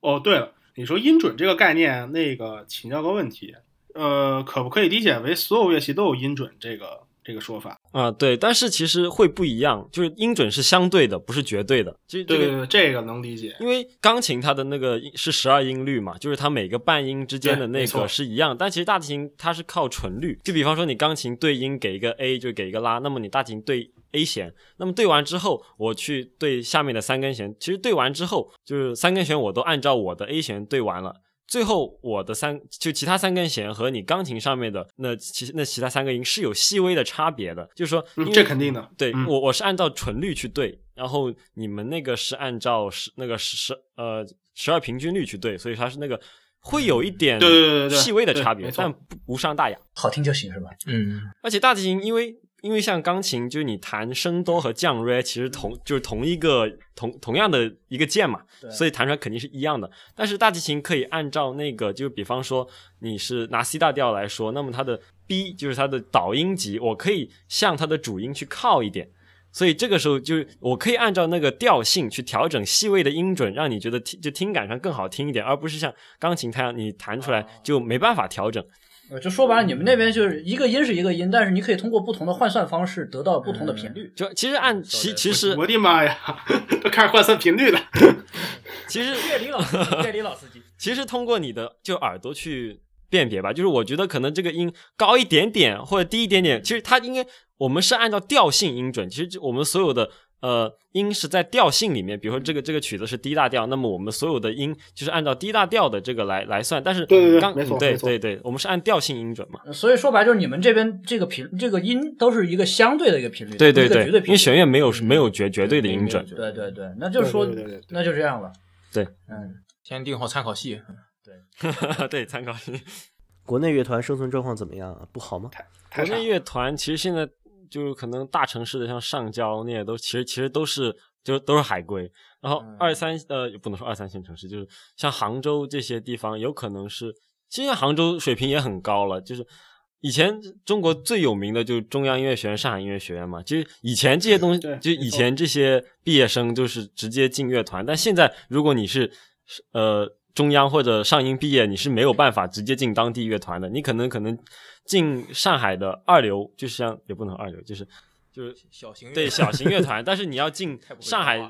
哦，对了，你说音准这个概念，那个请教个问题，呃，可不可以理解为所有乐器都有音准这个这个说法？啊，对，但是其实会不一样，就是音准是相对的，不是绝对的。就这个，对对对，这个能理解。因为钢琴它的那个音是十二音律嘛，就是它每个半音之间的那个是一样，但其实大提琴它是靠纯律。就比方说你钢琴对音给一个 A 就给一个拉，那么你大提琴对 A 弦，那么对完之后我去对下面的三根弦，其实对完之后就是三根弦我都按照我的 A 弦对完了。最后，我的三就其他三根弦和你钢琴上面的那其那其他三个音是有细微的差别的，就是说，嗯，这肯定的。对、嗯我我是按照纯律去对，然后你们那个是按照十那个十十呃十二平均律去对，所以它是那个会有一点对对对对对细微的差别但不无伤大雅。好听就行是吧？嗯，而且大提琴因为因为像钢琴，就是你弹升哆和降 re 其实同就是同一个同同样的一个键嘛，所以弹出来肯定是一样的。但是大提琴可以按照那个，就比方说你是拿 C 大调来说，那么它的 B 就是它的导音级，我可以向它的主音去靠一点。所以这个时候就是我可以按照那个调性去调整细微的音准，让你觉得听就听感上更好听一点，而不是像钢琴它样你弹出来就没办法调整。呃，就说白了，你们那边就是一个音是一个音，但是你可以通过不同的换算方式得到不同的频率。就其实按其其实我的妈呀，都开始换算频率了。其实乐理老司机，乐理老司机，其实通过你的就耳朵去辨别吧，就是我觉得可能这个音高一点点或者低一点点，其实它应该我们是按照调性音准，其实就我们所有的呃音是在调性里面，比如说这个这个曲子是 D 大调，那么我们所有的音就是按照 D 大调的这个来来算，但是对对对刚对没错没错对对，我们是按调性音准嘛。所以说白就是你们这边这个频这个音都是一个相对的一个频率，对对对。因为弦乐没有没有绝绝对的音准，对对对，那就是说对对对对对那就这样了。对，嗯，先定好参考系。对对参考系。国内乐团生存状况怎么样啊？不好吗？国内乐团其实现在就是可能大城市的像上交那些都其实其实都是就都是海归，然后嗯二三呃也不能说二三线城市，就是像杭州这些地方有可能是，其实杭州水平也很高了，就是。以前中国最有名的就是中央音乐学院、上海音乐学院嘛，就是以前这些东西，就以前这些毕业生就是直接进乐团，但现在如果你是呃中央或者上音毕业，你是没有办法直接进当地乐团的，你可能可能进上海的二流，就像也不能二流，就是就是小型乐对小型乐团，但是你要进 上海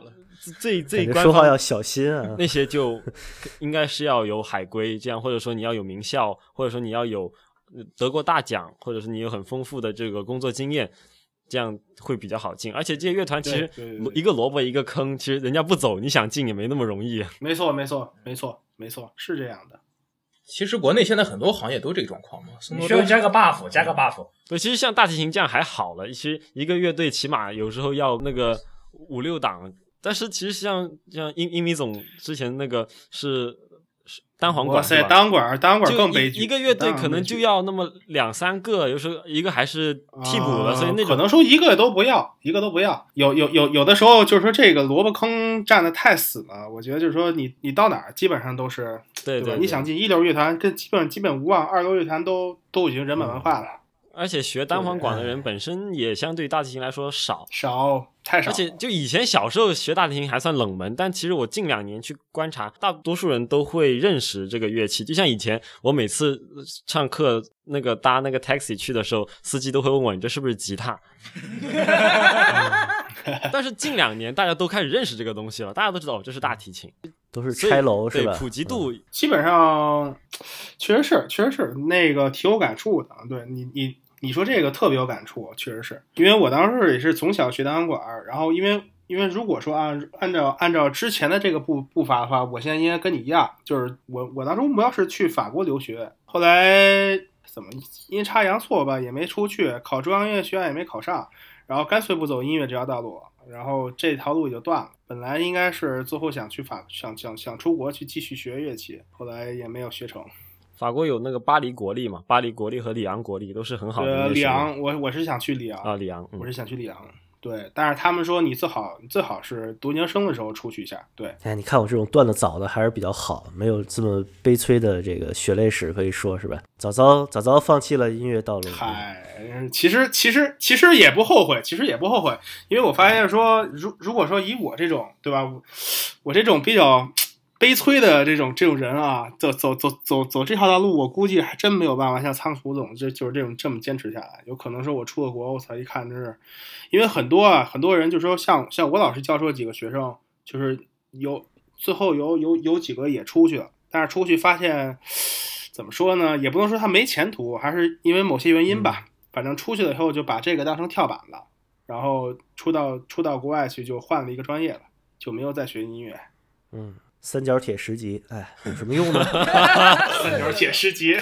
最最官方说话要小心啊。那些就 应该是要有海归这样，或者说你要有名校，或者说你要有呃得过大奖，或者是你有很丰富的这个工作经验，这样会比较好进。而且这些乐团其实一个萝卜一个坑，其实人家不走，你想进也没那么容易。没错，没错，没错，没错，是这样的。其实国内现在很多行业都这个状况嘛，松你需要加个 buff，加个 buff。对，其实像大提琴这样还好了，其实一个乐队起码有时候要那个五六档，但是其实像像英英米总之前那个是是单簧哇塞？单管儿单管更悲剧，一一个乐队可能就要那么两三个，有时候一个还是替补的，啊所以那种可能说一个都不要，一个都不要。有有有有的时候就是说这个萝卜坑占的太死了，我觉得就是说你你到哪儿基本上都是吧？对对，你想进一流乐团，跟基本基本无望，二流乐团都都已经人满为患了，而且学单簧管的人本身也相对大提琴来说少。少太少。而且就以前小时候学大提琴还算冷门，但其实我近两年去观察，大多数人都会认识这个乐器。就像以前我每次上课那个搭那个 taxi 去的时候，司机都会问我你这是不是吉他？但是近两年大家都开始认识这个东西了，大家都知道哦这是大提琴，都是拆楼是吧？对普及度基本上确实是，确实是那个挺有感触的。对你，你你说这个特别有感触，确实是因为我当时也是从小学单簧管，然后因为因为如果说按按照按照之前的这个步步伐的话，我现在应该跟你一样，就是我我当初目标是去法国留学，后来怎么阴差阳错吧也没出去，考中央音乐学院也没考上，然后干脆不走音乐这条道路，然后这条路也就断了。本来应该是最后想去法想想想出国去继续学乐器，后来也没有学成。法国有那个巴黎国立嘛，巴黎国立和里昂国立都是很好的里昂，我我是想去里昂啊，里昂，嗯我是想去里昂。对，但是他们说你最好你最好是读研究生的时候出去一下。对，哎，你看我这种断的早的还是比较好，没有这么悲催的这个血泪史可以说是吧？早早早早放弃了音乐道路。嗨，其实其实其实也不后悔，其实也不后悔，因为我发现说，如如果说以我这种对吧，我我这种比较悲催的这种这种人啊，走走走走走这条大路，我估计还真没有办法像仓鼠总这就是这种这么坚持下来。有可能说我出了国，我操，一看真是，因为很多啊，很多人就说像像我老师教授几个学生，就是有最后有有有几个也出去了，但是出去发现怎么说呢，也不能说他没前途，还是因为某些原因吧。反正出去了以后就把这个当成跳板了，然后出到出到国外去就换了一个专业了，就没有再学音乐。嗯，三角铁十级，哎，有什么用呢？三角铁十级，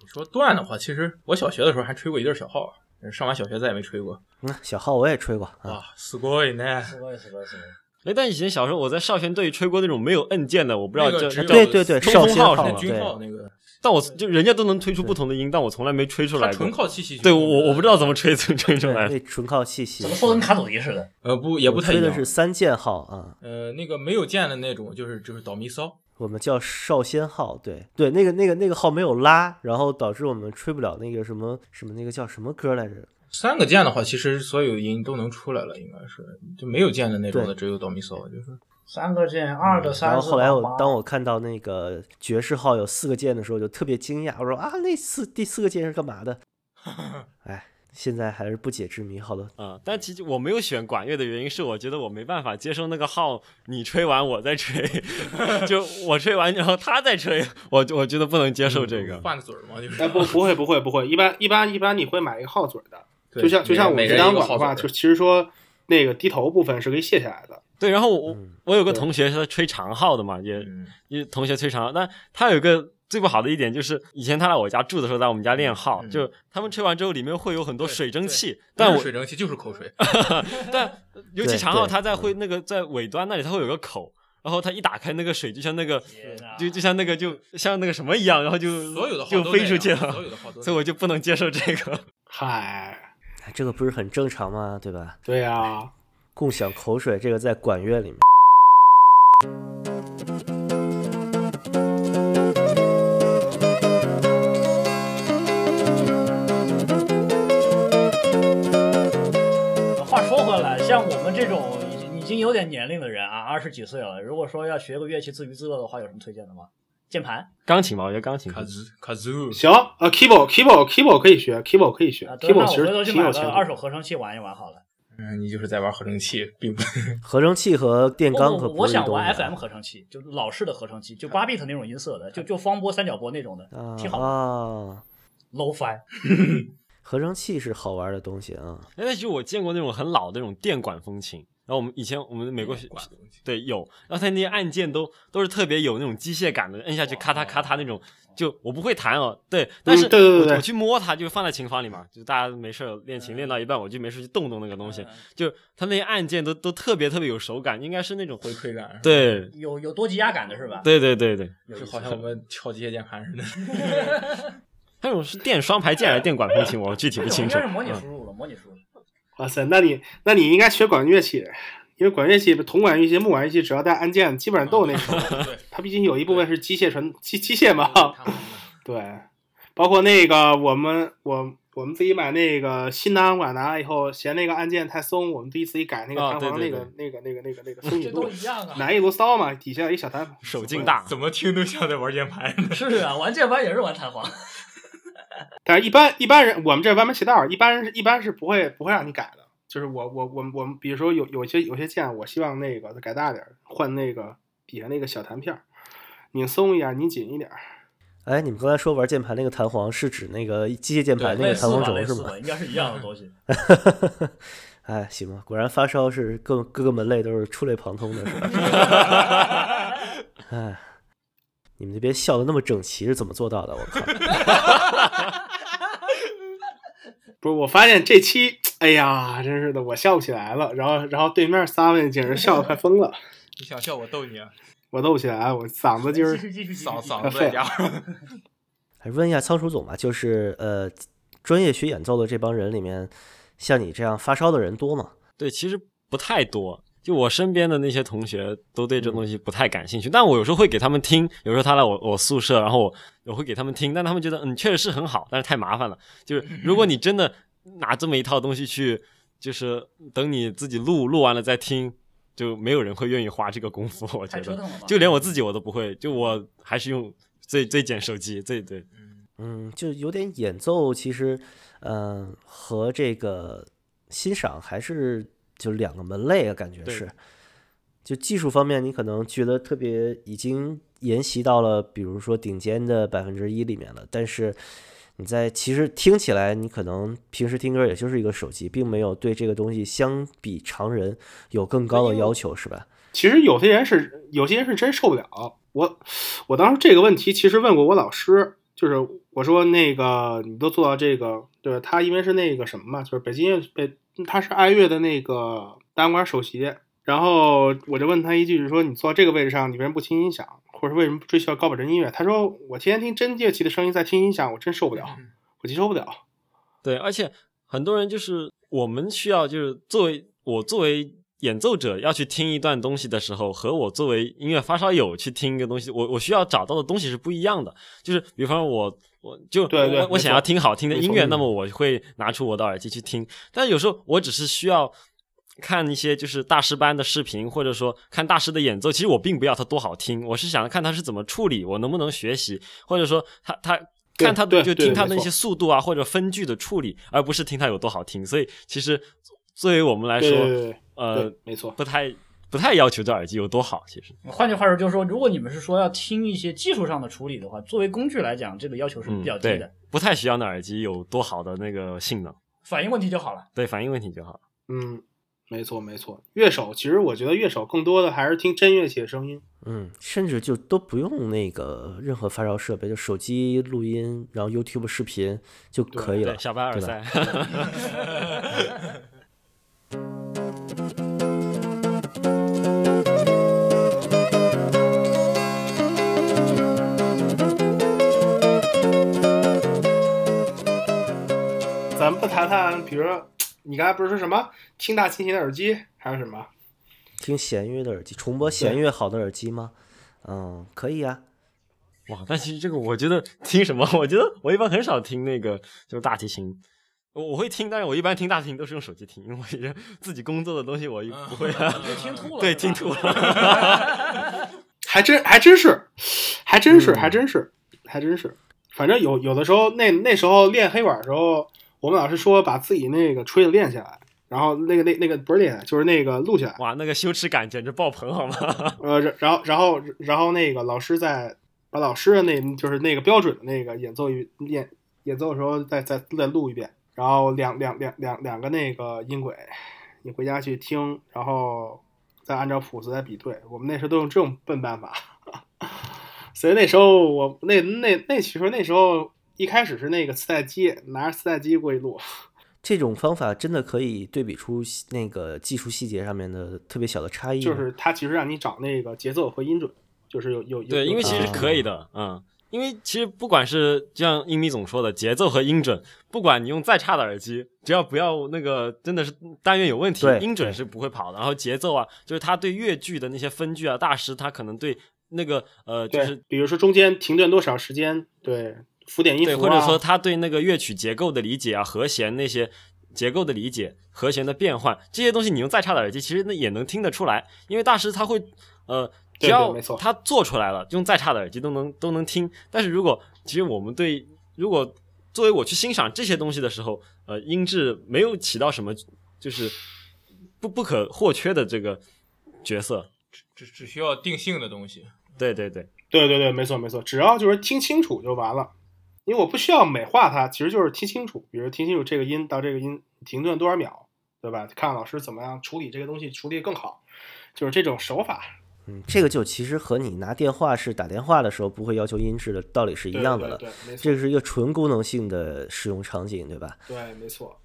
你说断的话，其实我小学的时候还吹过一对小号，上完小学再也没吹过。嗯，小号我也吹过啊。啊，すごいね。すごいすごいすごい。哎，但以前小时候我在少先队吹过那种没有摁键的，我不知道叫那个只有对对对，冲少先号锋号是吗军对，号那个， 但我就人家都能吹出不同的音，但我从来没吹出来过纯。靠气息。对我我不知道怎么。吹吹吹出来的。那纯靠气息怎。么说的跟卡祖笛似的？呃，不，也不太一样吹的。是三键号啊，呃，那个没有键的那种，就是就是倒咪骚。我们叫少先号。对对，那个那个那个号没有拉，然后导致我们吹不了那个什么什么那个叫什么歌来着？三个键的话，其实所有音都能出来了，应该是就没有键的那种的，只有倒咪骚，就是三个键，二的、三四然后后来我当我看到那个爵士号有四个键的时候，就特别惊讶，我说啊，那四第四个键是干嘛的？哎，现在还是不解之谜。好的，啊、但其实我没有选管乐的原因是，我觉得我没办法接受那个号，你吹完我再吹，就我吹完然后他再吹，我我觉得不能接受这个。换个嘴儿嘛，就是。哎不不会不会不会，一般一般一般你会买一个号嘴的，就像就像我们单管的话，就其实说那个低头部分是可以卸下来的。对，然后我嗯我有个同学是吹长号的嘛，也也同学吹长号，但他有一个最不好的一点就是，以前他来我家住的时候，在我们家练号，嗯就他们吹完之后里面会有很多水蒸气，但我水蒸气就是口水。但尤其长号对它在会那个在尾端那里它会有个口，然后它一打开那个水就像那个就就像那个就像那个什么一样，然后就所有的号就飞出去了所，有的号都 所以我就不能接受这个。嗨，哎这个不是很正常吗？对吧？对呀、共享口水，这个在管乐里面。话说回来，像我们这种已经已经有点年龄的人啊，二十几岁了，如果说要学个乐器自娱自乐的话，有什么推荐的吗？键盘钢琴吧，我觉得钢琴可以。卡兹卡兹，行，啊，keyboard keyboard keyboard 可以学，keyboard 可以学，keyboard 其我回头实去买个挺有前途。二手合成器玩一玩好了。嗯，你就是在玩合成器，并不 合成器和电不钢可不不我想玩 FM 合成器，就是老式的合成器，就八 bit 那种音色的，就就方波、三角波那种的，啊挺好的。啊，low fi 合成器是好玩的东西啊。哎，但其实我见过那种很老的那种电管风琴，然后我们以前我们美国对有，然后它那些按键都都是特别有那种机械感的，摁下去咔嗒咔嗒那种。就我不会弹哦，对，但是对对对对我我去摸它，就放在琴房里嘛，就大家没事练琴练到一半，我就没事去动动那个东西，嗯就它那些按键都都特别特别有手感，应该是那种回馈感。，对有有多级压感的是吧？对对对对，就好像我们敲机械键盘似的。那种是电双排键还是电管风琴，我具体不清楚。应该是模拟嗯输入了，模拟输入。哇塞，那你那你应该学管乐器，因为管乐器、铜管乐器、木管乐器只要带按键，基本上都有那种。对，它毕竟有一部分是机械传机机械嘛。对，包括那个我们我我们自己买那个新单簧管拿来以后，嫌那个按键太松，我们自己自己改那个啊弹簧对对那个那个那个那个那个 松紧度这都，一样啊。拿一螺骚嘛，底下有一小弹簧，手劲大，怎么听都像在玩键盘。是啊，玩键盘也是玩弹簧。但是一般一般人，我们这歪门邪道，一般人是一般是不会不会让你改的，就是我我我我们比如说有有些有些键，我希望那个再改大点儿，换那个底下那个小弹片儿，拧松一点，拧紧一点儿。哎，你们刚才说玩键盘那个弹簧是指那个机械键盘那个弹簧轴是吗？应该是一样的东西。哎，行吧，果然发烧是各各个门类都是触类旁通的，是吧？哎，你们那边笑的那么整齐是怎么做到的？我靠！不是，我发现这期，哎呀，真是的，我笑不起来了。然后，然后对面仨位简直笑得快疯了，你想笑我逗你啊，我逗不起来，我嗓子今儿嗓嗓快废了子在家伙。还 问一下仓鼠总吧，就是呃，专业学演奏的这帮人里面，像你这样发烧的人多吗？对，其实不太多。就我身边的那些同学都对这东西不太感兴趣，但我有时候会给他们听，有时候他来我我宿舍，然后我我会给他们听，但他们觉得嗯确实是很好，但是太麻烦了。就是如果你真的拿这么一套东西去，就是等你自己录录完了再听，就没有人会愿意花这个功夫。我觉得就连我自己我都不会，就我还是用最最简手机，最对。嗯，就有点演奏，其实，嗯、和这个欣赏还是就两个门类啊，感觉是。就技术方面，你可能觉得特别已经沿袭到了，比如说顶尖的百分之一里面了，但是你在其实听起来，你可能平时听歌也就是一个手机，并没有对这个东西相比常人有更高的要求，是吧？其实有些人是有些人是真受不了。我我当时这个问题其实问过我老师，就是我说那个你都做到这个，对他因为是那个什么嘛，就是北京乐北他是爱乐的那个大洋馆首席，然后我就问他一句，就是说你坐到这个位置上，你为什么不听音响，或者说为什么不追求高保真音乐？他说我天天听真乐器的声音，再听音响，我真受不了，我接受不了。对，而且很多人就是我们需要就是作为我作为演奏者要去听一段东西的时候，和我作为音乐发烧友去听一个东西，我我需要找到的东西是不一样的。就是比方说我我就对对我我想要听好听的音乐，那么我会拿出我的耳机去听。但有时候我只是需要。看一些就是大师班的视频，或者说看大师的演奏，其实我并不要他多好听，我是想看他是怎么处理，我能不能学习，或者说他他看他就听他的没错一些速度啊或者分句的处理，而不是听他有多好听。所以其实作为我们来说，呃，，没错。不太不太要求这耳机有多好。其实，换句话说，就是说，如果你们是说要听一些技术上的处理的话，作为工具来讲，这个要求是嗯比较，低对的，，不太需要那耳机有多好的那个性能，反应问题就好了。对反应问题就好。嗯，没错没错。乐手其实我觉得乐手更多的还是听真乐器的声音。嗯，甚至就都不用那个任何发烧设备，就手机录音，然后 YouTube 视频就可以了对，。小白耳塞。谈谈，比如说 你刚才不是说什么听大提琴的耳机，还有什么？听弦乐的耳机，重播弦乐好的耳机吗？嗯，可以啊。哇，但其实这个我觉得听什么，我觉得我一般很少听那个就是大提琴。我我会听，但是我一般听大提琴都是用手机听，因为我觉得自己工作的东西我 不会啊。对听吐了，对，听吐了。还真还真是，还真是，嗯还真是，还真是。反正有有的时候，那那时候练黑管的时候，我们老师说把自己那个吹的练下来，然后那个那那个不是练就是那个录下来。哇，那个羞耻感简直爆棚，好吗？呃，然后然后然后那个老师在把老师的那就是那个标准的那个演奏一演演奏的时候再再再录一遍，然后两两两两两个那个音轨，你回家去听，然后再按照谱子再比对。我们那时候都用这种笨办法，所以那时候我那那那其实那时候一开始是那个磁带机，拿着磁带机过去录。这种方法真的可以对比出那个技术细节上面的特别小的差异。就是它其实让你找那个节奏和音准，就是有有有对，因为其实啊可以的，嗯，因为其实不管是就像英米总说的，节奏和音准，不管你用再差的耳机，只要不要那个真的是单元有问题音准是不会跑的。然后节奏啊，就是他对乐句的那些分句啊，大师他可能对那个呃，就，是比如说中间停顿多少时间，对，浮点音符、对，啊，或者说他对那个乐曲结构的理解啊，和弦那些结构的理解，和弦的变换这些东西，你用再差的耳机，其实那也能听得出来，因为大师他会呃，只要没错他做出来了，用再差的耳机都能都能听。但是如果其实我们对如果作为我去欣赏这些东西的时候，呃，音质没有起到什么就是不不可或缺的这个角色。只只需要定性的东西。对对对，对对对，没错没错，只要就是听清楚就完了，因为我不需要美化它，其实就是听清楚，比如听清楚这个音到这个音停顿多少秒，对吧？看老师怎么样处理这个东西，处理更好，就是这种手法。嗯，这个就其实和你拿电话是打电话的时候不会要求音质的道理是一样的了。对，没错。这是一个纯功能性的使用场景，对吧？对，没错。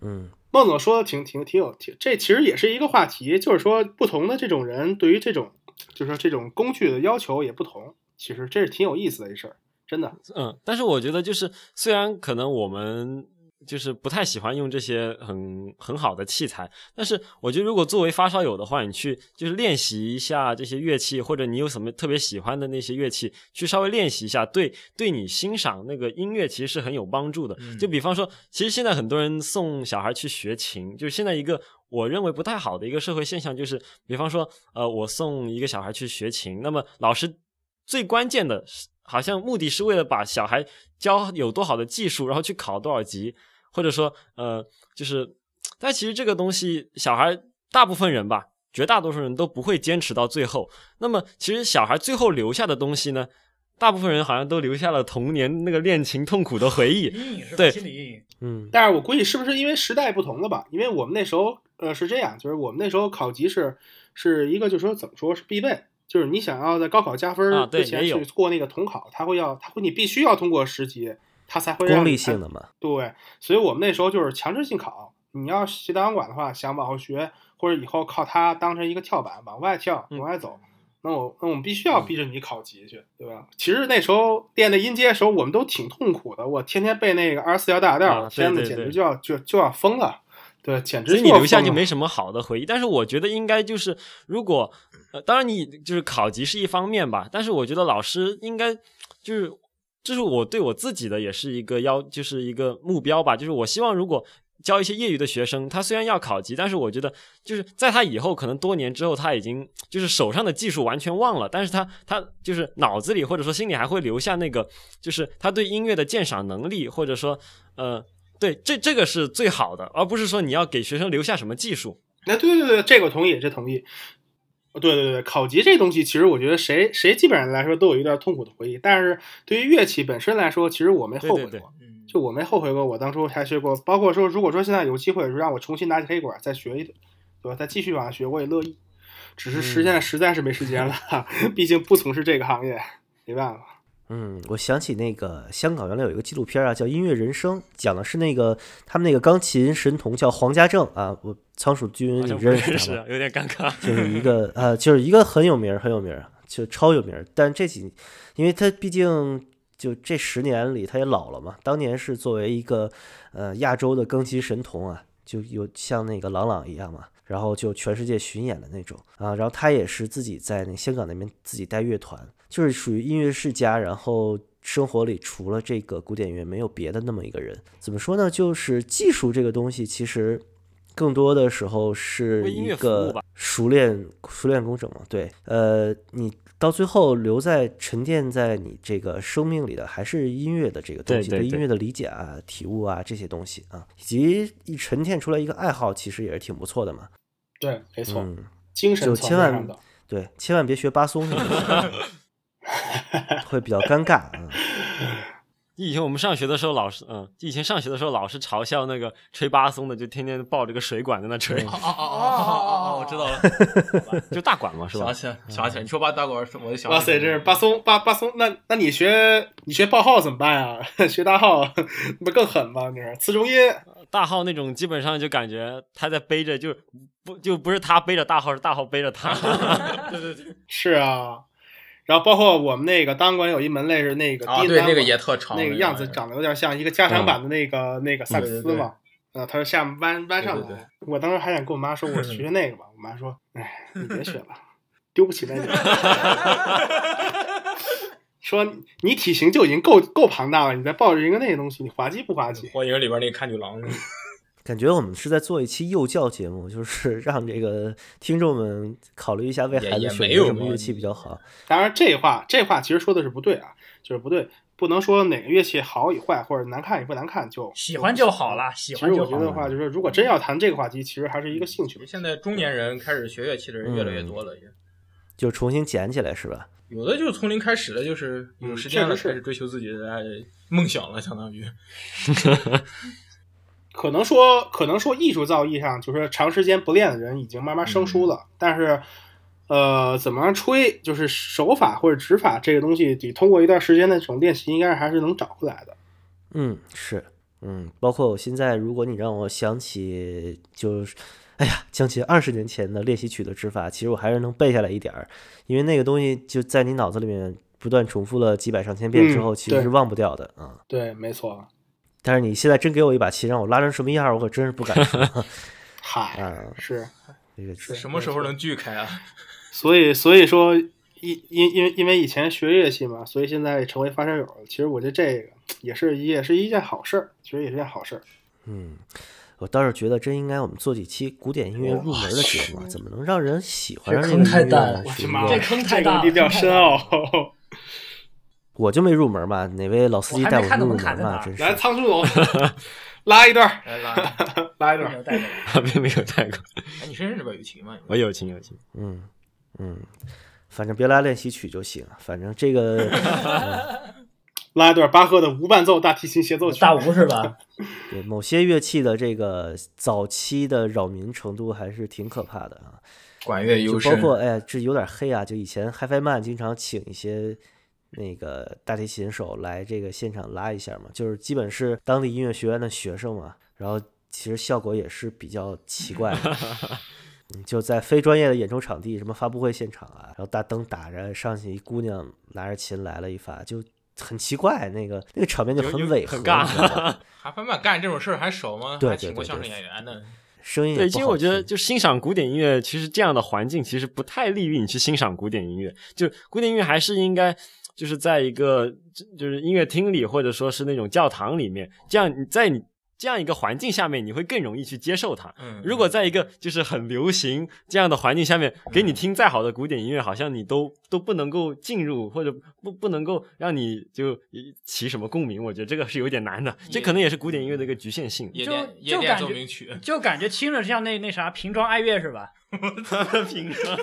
嗯，孟总说的挺挺挺有挺，这其实也是一个话题，就是说不同的这种人对于这种，就是说这种工具的要求也不同。其实这是挺有意思的一事儿，真的。嗯，但是我觉得就是虽然可能我们。就是不太喜欢用这些很很好的器材，但是我觉得如果作为发烧友的话，你去就是练习一下这些乐器，或者你有什么特别喜欢的那些乐器，去稍微练习一下，对对你欣赏那个音乐其实是很有帮助的。就比方说，其实现在很多人送小孩去学琴，就是现在一个我认为不太好的一个社会现象，就是比方说，呃，我送一个小孩去学琴，那么老师最关键的，好像目的是为了把小孩教有多好的技术，然后去考多少级。或者说，呃，就是，但其实这个东西，小孩大部分人吧，绝大多数人都不会坚持到最后。那么，其实小孩最后留下的东西呢，大部分人好像都留下了童年那个恋情痛苦的回忆，对，心理阴影。嗯，但是我估计是不是因为时代不同了吧？因为我们那时候，呃，是这样，就是我们那时候考级是是一个，就是说怎么说是必备，就是你想要在高考加分之前去过那个统考，他会要，他会你必须要通过十级。他才会功利性的嘛？对，所以我们那时候就是强制性考。你要学大钢管的话，想往后学，或者以后靠它当成一个跳板往外跳、往外走，那我那我们必须要逼着你考级去，对吧？其实那时候练那音阶的时候，我们都挺痛苦的。我天天背那个二十四条大调，天呐，简直就要就就要疯了。对，简直。所以你留下就没什么好的回忆。但是我觉得应该就是，如果呃，当然你就是考级是一方面吧，但是我觉得老师应该就是。这是我对我自己的也是一个要，就是一个目标吧。就是我希望，如果教一些业余的学生，他虽然要考级，但是我觉得，就是在他以后可能多年之后，他已经就是手上的技术完全忘了，但是他他就是脑子里或者说心里还会留下那个，就是他对音乐的鉴赏能力，或者说，呃，对，这这个是最好的，而不是说你要给学生留下什么技术。那对对对，这个同意，这同意。对对对，考级这东西，其实我觉得谁谁基本上来说都有一段痛苦的回忆。但是对于乐器本身来说，其实我没后悔过，就我没后悔过。我当初还学过，包括说，如果说现在有机会让我重新拿起黑管再学一对吧？再继续往下学，我也乐意。只是实现在实在是没时间了，毕竟不从事这个行业，没办法。嗯，我想起那个香港原来有一个纪录片啊，叫《音乐人生》，讲的是那个他们那个钢琴神童叫黄家正啊，我仓鼠君你认识他吗？有点尴尬，就是一个呃，就是一个很有名很有名就超有名但这几，因为他毕竟就这十年里他也老了嘛，当年是作为一个呃亚洲的钢琴神童啊，就有像那个郎朗一样嘛，然后就全世界巡演的那种啊，然后他也是自己在那香港那边自己带乐团。就是属于音乐世家，然后生活里除了这个古典乐没有别的那么一个人。怎么说呢？就是技术这个东西，其实更多的时候是一个熟练熟练工整嘛。对，呃，你到最后留在沉淀在你这个生命里的，还是音乐的这个东西，对音乐的理解啊、体悟啊这些东西啊，以及一沉淀出来一个爱好，其实也是挺不错的嘛。对，没错，精神就千万对，千万别学巴松。会比较尴尬啊！以前我们上学的时候，老师嗯，以前上学的时候，老师嘲笑那个吹巴松的，就天天抱着个水管在那吹。哦哦哦哦哦！我知道了，就大管嘛，是吧？想起来，想起来，你说把大管，我就想。哇塞，这是巴松，巴巴松，那那你学你学报号怎么办啊？学大号不更狠吗？你说词中音，大号那种基本上就感觉他在背着，就不就不是他背着大号，是大号背着他。对对对，是啊。然后包括我们那个当管有一门类是那个那个也特长，那个样子长得有点像一个加长版的那个那个萨克斯嘛，啊，他说下面弯弯上来，我当时还想跟我妈说，我学 那个吧，我妈说，哎，你别学了，丢不起那个，说你体型就已经够够庞大了，你再抱着一个那个东西，你滑稽不滑稽？火影里边那个看女郎。感觉我们是在做一期幼教节目，就是让这个听众们考虑一下为孩子选择什么乐器比较好。当然，这话这话其实说的是不对啊，就是不对。不能说哪个乐器好与坏，或者难看与不难看，就喜欢就好了，喜欢就好了。我觉得话，就是如果真要谈这个话题，其实还是一个兴趣。现在中年人开始学乐器的人越来越多了，也就重新捡起来是吧？有的就是从零开始的，就是有嗯时间了开始追求自己的哎梦想了，相当于。可能说，可能说艺术造诣上，就是长时间不练的人已经慢慢生疏了。但是，呃，怎么样吹，就是手法或者指法这个东西，得通过一段时间的这种练习，应该还是能找回来的。嗯，是，嗯，包括我现在，如果你让我想起，就是，哎呀，将起二十年前的练习曲的指法，其实我还是能背下来一点儿，因为那个东西就在你脑子里面不断重复了几百上千遍之嗯后，其实是忘不掉的啊。对，没错。但是你现在真给我一把琴，让我拉成什么样儿，我可真是不敢说 嗨，啊。是，这个什么时候能锯开啊？所以，所以说，因因因为因为以前学乐器嘛，所以现在成为发烧友。其实我觉得这个也是也是一件好事儿，其实也是件好事儿。嗯，我倒是觉得真应该我们做几期古典音乐入门的节目啊，怎么能让人喜欢上这这个音乐坑太大了？呢我的妈，这个坑太大了这个比较深奥。我就没入门嘛，哪位老司机带我入入门嘛？真是来，仓鼠总 拉一段，来拉，拉一段。没有带过 没有带过。哎，你身上这边有琴吗？我有琴有琴，嗯嗯，反正别拉练习曲就行，反正这个。拉一段巴赫的无伴奏大提琴协奏曲。大无是吧？对某些乐器的这个早期的扰民程度还是挺可怕的啊，管乐就包，括哎呀，这有点黑啊，就以前 HiFi Man 经常请一些那个大提琴手来这个现场拉一下嘛，就是基本是当地音乐学院的学生嘛，然后其实效果也是比较奇怪的。嗯就在非专业的演出场地，什么发布会现场啊，然后大灯打着，上去一姑娘拿着琴来了一发，就很奇怪，那个那个场面就很违和，很尬 还翻曼干这种事儿还少吗？对还请过相对对对声演员呢。对，声音也不好其实我觉得，听就欣赏古典音乐，其实这样的环境其实不太利于你去欣赏古典音乐。就古典音乐还是应该就是在一个就就是音乐厅里，或者说是那种教堂里面，这样你在你这样一个环境下面，你会更容易去接受它。嗯，如果在一个就是很流行这样的环境下面，给你听再好的古典音乐，好像你都都不能够进入，或者不不能够让你就起什么共鸣。我觉得这个是有点难的，这可能也是古典音乐的一个局限性。夜就就感觉 就感觉听着像那那啥瓶装爱乐是吧？平常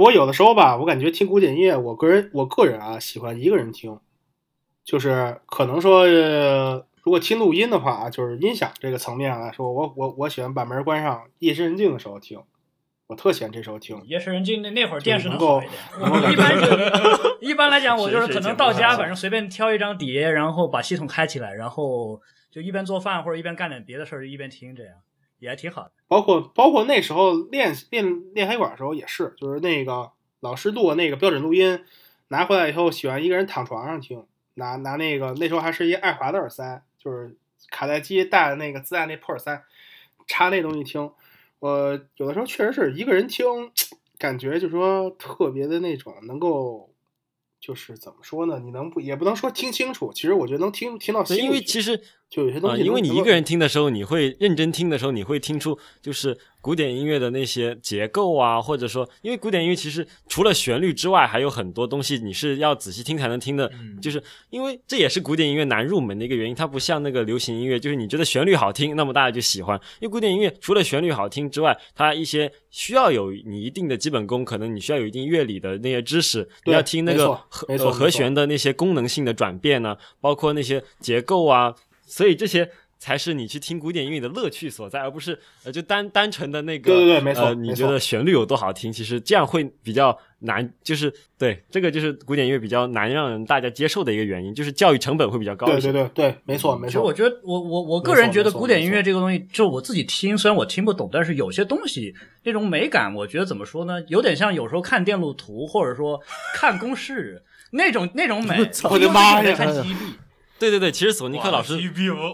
不过有的时候吧，我感觉听古典音乐，我个人我个人啊喜欢一个人听，就是可能说、呃如果听录音的话啊，就是音响这个层面来说，我我我喜欢把门关上，夜深人静的时候听，我特喜欢这时候听。夜深人静那那会儿电视能能够好一点。我一般就一般来讲，我就是可能到家，反正随便挑一张碟，然后把系统开起来，然后就一边做饭或者一边干点别的事儿，一边听，这样也还挺好的。包括包括那时候练练练黑管的时候也是，就是那个老师录的那个标准录音拿回来以后，喜欢一个人躺床上听，拿拿那个那时候还是一爱华的耳塞，就是卡带机带的那个自带那破耳塞，插那东西听。我有的时候确实是一个人听，感觉就是说特别的那种能够。就是怎么说呢？你能不也不能说听清楚，其实我觉得能听听到心。因为其实啊、就有些东西能、因为你一个人听的时候，你会认真听的时候，你会听出就是古典音乐的那些结构啊，或者说，因为古典音乐其实除了旋律之外，还有很多东西你是要仔细听才能听的。嗯就是因为这也是古典音乐难入门的一个原因，它不像那个流行音乐，就是你觉得旋律好听，那么大家就喜欢。因为古典音乐除了旋律好听之外，它一些需要有你一定的基本功，可能你需要有一定乐理的那些知识，你要听那个和和弦的那些功能性的转变呢、包括那些结构啊，所以这些才是你去听古典音乐的乐趣所在，而不是呃就单单纯的那个对对对没错呃，你觉得旋律有多好听，其实这样会比较难，就是对这个就是古典音乐比较难让人大家接受的一个原因，就是教育成本会比较高对一些。对对对，没错没错。其实我觉得，我我我个人觉得古典音乐这个东西，就我自己听，虽然我听不懂，但是有些东西那种美感，我觉得怎么说呢，有点像有时候看电路图，或者说看公式那种那种美。我的妈呀对对对，其实索尼克老师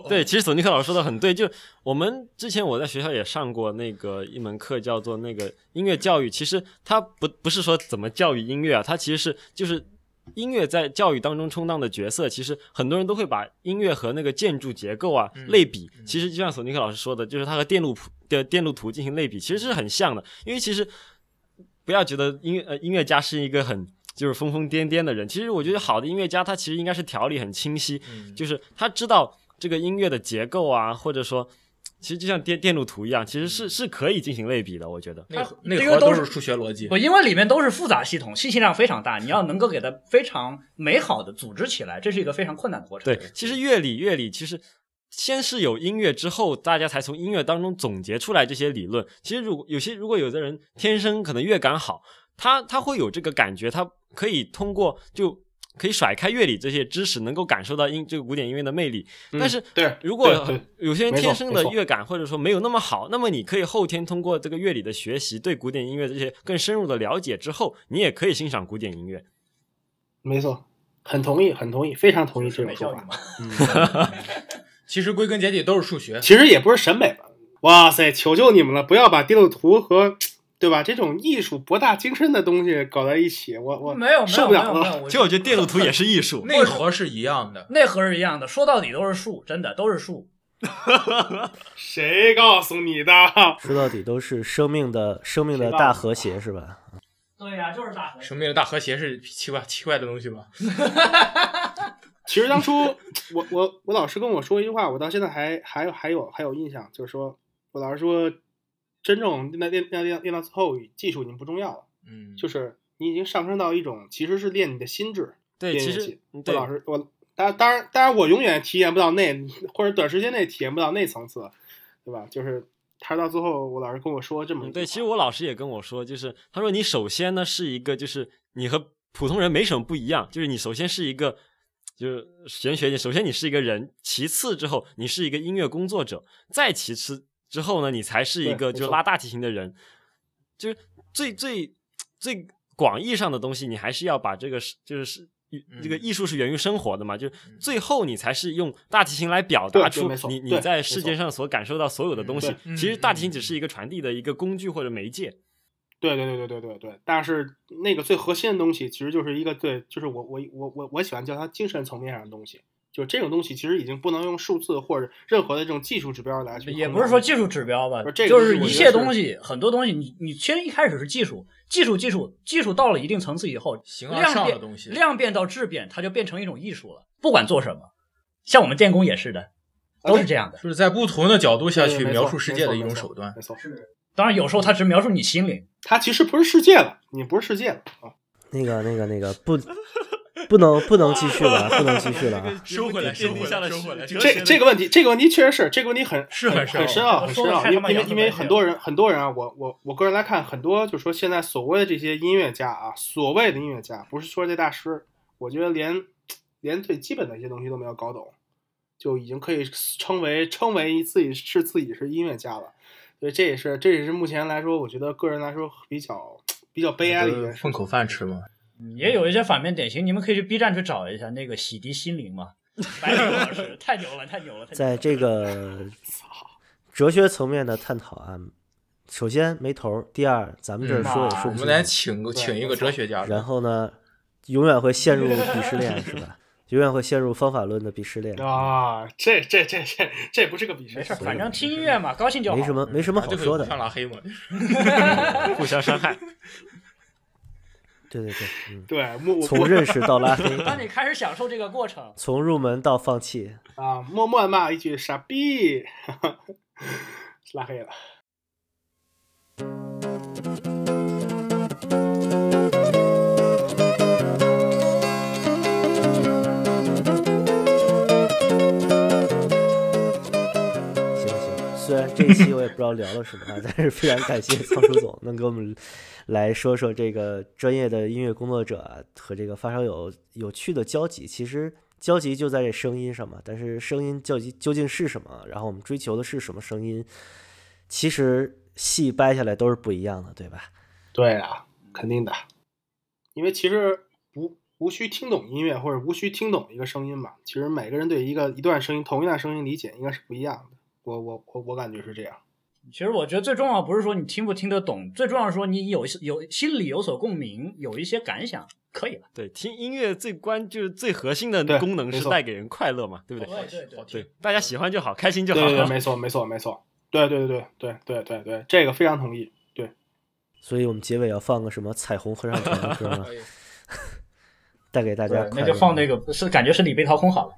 对，其实索尼克老师说的很对，就我们之前我在学校也上过那个一门课，叫做那个音乐教育。其实它不不是说怎么教育音乐啊，它其实是就是音乐在教育当中充当的角色。其实很多人都会把音乐和那个建筑结构啊类比。其实就像索尼克老师说的，就是它和电路谱的电路图进行类比，其实是很像的。因为其实不要觉得音乐呃音乐家是一个很就是疯疯癫癫的人。其实我觉得好的音乐家，他其实应该是条理很清晰，嗯就是他知道这个音乐的结构啊，或者说，其实就像电电路图一样，其实是是可以进行类比的。我觉得，内核内这个都是核都是数学逻辑不，。因为里面都是复杂系统，信息量非常大，你要能够给它非常美好的组织起来，这是一个非常困难的过程。对，其实乐理乐理其实先是有音乐，之后大家才从音乐当中总结出来这些理论。其实如果有些如果有的人天生可能乐感好，他他会有这个感觉，他可以通过就。可以甩开乐理这些知识，能够感受到音这个古典音乐的魅力。嗯但是，对如果有些人天生的乐感或者说没有那么好，那么你可以后天通过这个乐理的学习，对古典音乐这些更深入的了解之后，你也可以欣赏古典音乐。没错，很同意，很同意，非常同意这种说美教育法。嘛。其实归根结底都是数学。其实也不是审美吧。哇塞，求求你们了，不要把电路图和对吧这种艺术博大精深的东西搞在一起，我我没有受不了了。没有没有，其实我觉得电路图也是艺术。内核是一样的。内核是一样的，说到底都是数，真的都是数。谁告诉你的？说到底都是生命的生命的大和谐，是吧？对呀、就是大和谐生命的大和谐是奇怪奇怪的东西吧？其实当初我我我老师跟我说一句话，我到现在还还有还有还有印象，就是说我老师说，真正练练练练练到最后，技术已经不重要了，嗯，就是你已经上升到一种其实是练你的心智。对，其实练乐器嗯对我老师我当然当然当然我永远体验不到那或者短时间内体验不到那层次，对吧？就是他到最后我老师跟我说这么嗯对，其实我老师也跟我说，就是他说你首先呢是一个，就是你和普通人没什么不一样，就是你首先是一个就是玄学，你首先你是一个人，其次之后你是一个音乐工作者，再其次之后呢，你才是一个就是拉大提琴的人，就是最最最广义上的东西，你还是要把这个是就是。这个嗯艺术是源于生活的嘛，就最后你才是用大提琴来表达出你你在世界上所感受到所有的东西其实大提琴嗯只是一个传递的一个工具或者媒介。对对对对对对对，但是那个最核心的东西，其实就是一个对，就是我我我我我喜欢叫它精神层面上的东西，就是这种东西其实已经不能用数字或者任何的这种技术指标来去。也不是说技术指标吧是，这个就是一切东西，很多东西你你其实一开始是技术，技术技术技术到了一定层次以后，形而量变上的东西量变到质变，它就变成一种艺术了。不管做什么，像我们电工也是的，都是这样的。就是在不同的角度下去描述世界的一种没错手段。没错，当然有时候它只描述你心灵，它其实不是世界了，你不是世界了啊。那个那个那个不 不能不能继续了，不能继续了啊！收回来收回来这这个问题，这个问题确实是这个问题很是很深很很深奥，我说得很深奥。太他妈洋因为因为因为很多人很多人啊，我我我个人来看，很多就是说现在所谓的这些音乐家啊，所谓的音乐家，不是说这大师，我觉得连连最基本的一些东西都没有搞懂，就已经可以称为称为自己是自己是音乐家了。所以这也是这也是目前来说，我觉得个人来说比较比较悲哀的一件事混。口饭吃嘛。也有一些反面典型，你们可以去 B 站去找一下那个洗涤心灵嘛，白宇老师太牛了，太牛了。在这个哲学层面的探讨啊，首先没头儿，第二咱们这儿说也说不清我们来，请个请一个哲学家，然后呢，永远会陷入鄙视链，是吧？永远会陷入方法论的鄙视链，啊，这这这这这不是个鄙视，没事，反正听音乐嘛，高兴就好。没什么没什么好说的。相拉黑嘛。互相伤害。对对对，嗯，对，从认识到拉黑，当你开始享受这个过程，从入门到放弃，啊，默默骂一句傻逼，拉黑了。行行，虽然这一期我也不知道聊了什么啊，但是非常感谢仓鼠总能给我们来说说这个专业的音乐工作者和这个发烧友有趣的交集。其实交集就在这声音上嘛，但是声音交集究竟是什么？然后我们追求的是什么声音？其实细掰下来都是不一样的，对吧？对啊，肯定的，因为其实无无需听懂音乐或者无需听懂一个声音嘛，其实每个人对一个一段声音同一段声音理解应该是不一样的。我我我我感觉是这样。其实我觉得最重要不是说你听不听得懂，最重要是说你有有心里有所共鸣，有一些感想，可以了。对，听音乐最关就是最核心的功能是带给人快乐嘛，对不对？对对对，大家喜欢就好，开心就好。对对对，没错没错没错。对对对对对对对对，这个非常同意。对，所以我们结尾要放个什么彩虹合唱团的歌吗？带给大家，快乐。那就放那个是感觉是李贝掏空好了。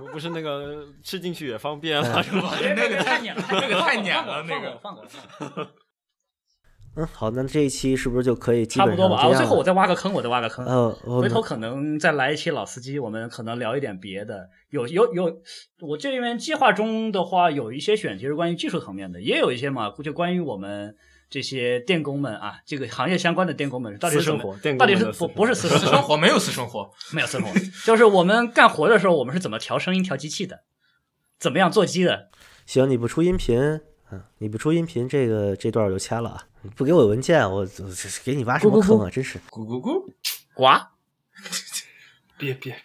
不不是那个吃进去也方便了，是吧？那个太撵了，那个太撵了那个放过放过。嗯，好，那这一期是不是就可以差不多吧。啊？最后我再挖个坑，我再挖个坑。回头可能再来一期老司机，我们可能聊一点别的。有有有，我这边计划中的话，有一些选题是关于技术层面的，也有一些嘛，就关于我们这些电工们啊，这个行业相关的电工们到底是什么私生活到底是不是私生私生活没有私生活，没有私生活，就是我们干活的时候，我们是怎么调声音、调机器的，怎么样做机的。行，你不出音频，嗯，你不出音频，这个这段我就掐了啊！不给我文件，我给你挖什么坑啊？真是。咕咕咕，呱，别别别，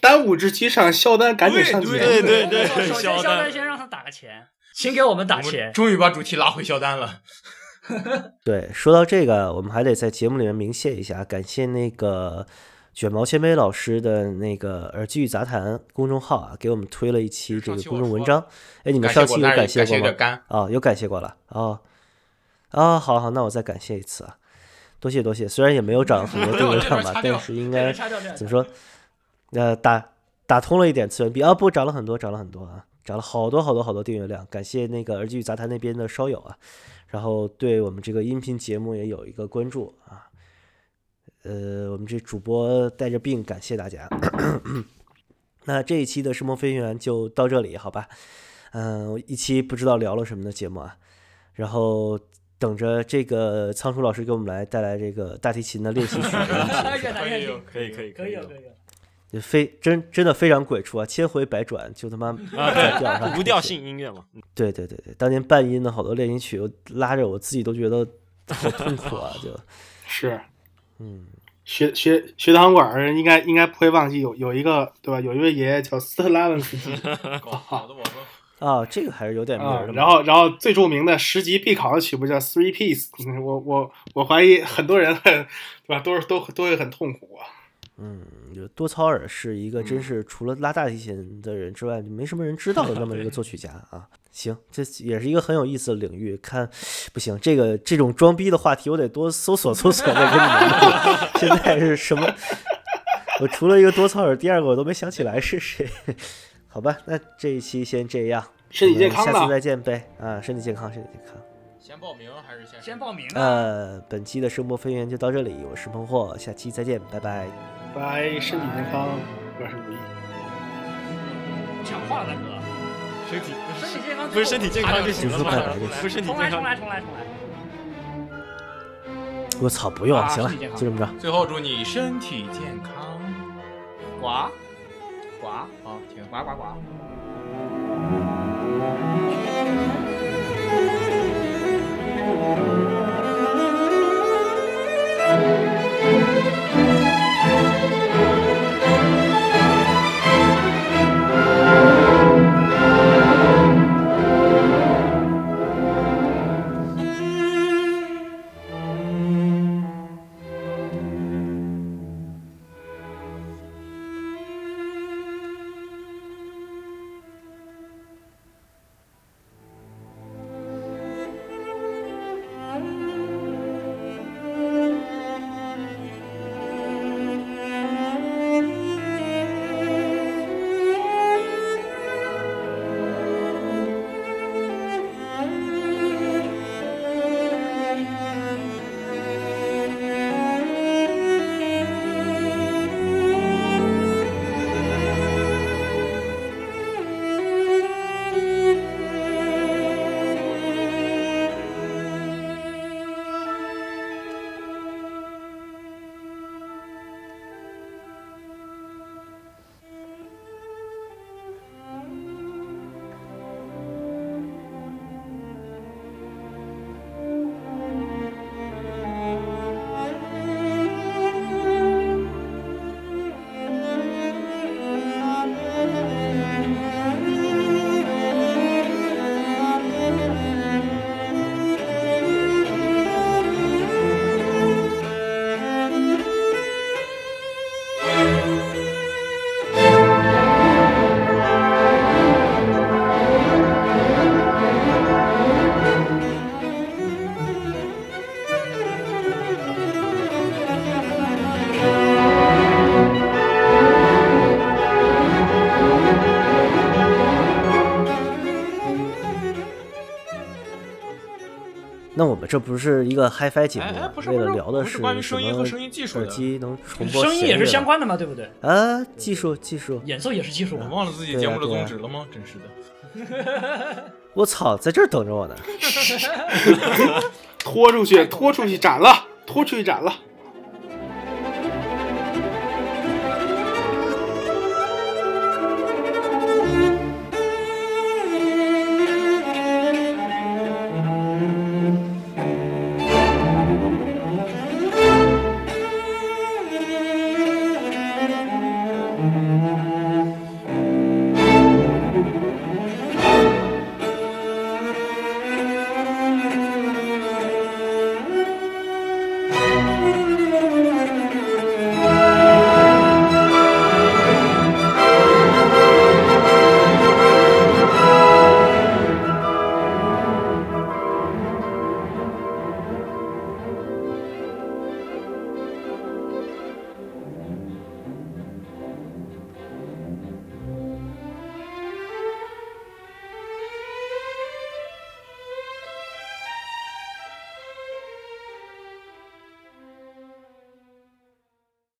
当务之急上肖丹，赶紧上节目。对对对首先肖肖丹丹先让他打个钱，请给我们打钱。终于把主题拉回肖丹了。对，说到这个，我们还得在节目里面鸣谢一下，感谢那个卷毛千杯老师的那个耳机与杂谈公众号啊，给我们推了一期这个公众文章。哎，你们上期有感谢过吗？啊、有感谢过了哦。啊，好好，那我再感谢一次啊，多谢多谢。虽然也没有涨很多 订阅量吧，但是应该怎么说？呃，打打通了一点次元壁啊，不涨了很多，涨了很多啊，涨了好多好多好多订阅量。感谢那个耳机与杂谈那边的烧友啊，然后对我们这个音频节目也有一个关注啊。呃，我们这主播带着病，感谢大家。那这一期的《声梦飞行员》就到这里，好吧？嗯，一期不知道聊了什么的节目啊，然后等着这个仓鼠老师给我们来带来这个大提琴的练习曲 可以可以可以有有可以有。就非真真的非常鬼畜啊，千回百转就他妈啊，在调上，无调性音乐嘛，对对对对，当年半音的好多练习曲，我拉着我自己都觉得好痛苦啊，就 是，嗯，学学学堂馆儿应该应该不会忘记有有一个对吧？有一位爷爷叫斯特拉文斯基搞 搞得我们啊，这个还是有点名。然后然后最著名的十级必考的曲目叫 Three Piece，嗯我我我怀疑很多人对吧都是都都会很痛苦啊。嗯，就多操尔是一个真是除了拉大提琴的人之外，就没什么人知道的 那么一个作曲家啊。行，这也是一个很有意思的领域。看，不行，这个这种装逼的话题，我得多搜索搜索再跟你们录。现在是什么？我除了一个多操尔，第二个我都没想起来是谁。好吧，那这一期先这样，身体健康下次再见呗。啊，身体健康，身体健康。先报名还是先先报名啊！呃，本期的声波飞行员就到这里，我是孟获，下期再见，拜拜。拜，身体健康，万事如意。抢话了，大哥。身体身体健康不是身体健康就行了吗？不是身体，健康重来，重来，重来。我操，不用了，啊行了，就这么着。最后祝你身体健康。呱呱，好，停。呱呱呱。这不是一个 HiFi 节目吗？哎哎不是为了聊的是关于什声音和么声音技术的耳机能重播声音也是相关的嘛，对不对？啊，技术技术，演奏也是技术。我忘了自己节目的宗旨了吗？真是的。我操，在这儿等着我呢。拖出去，拖出去斩了，拖出去斩了。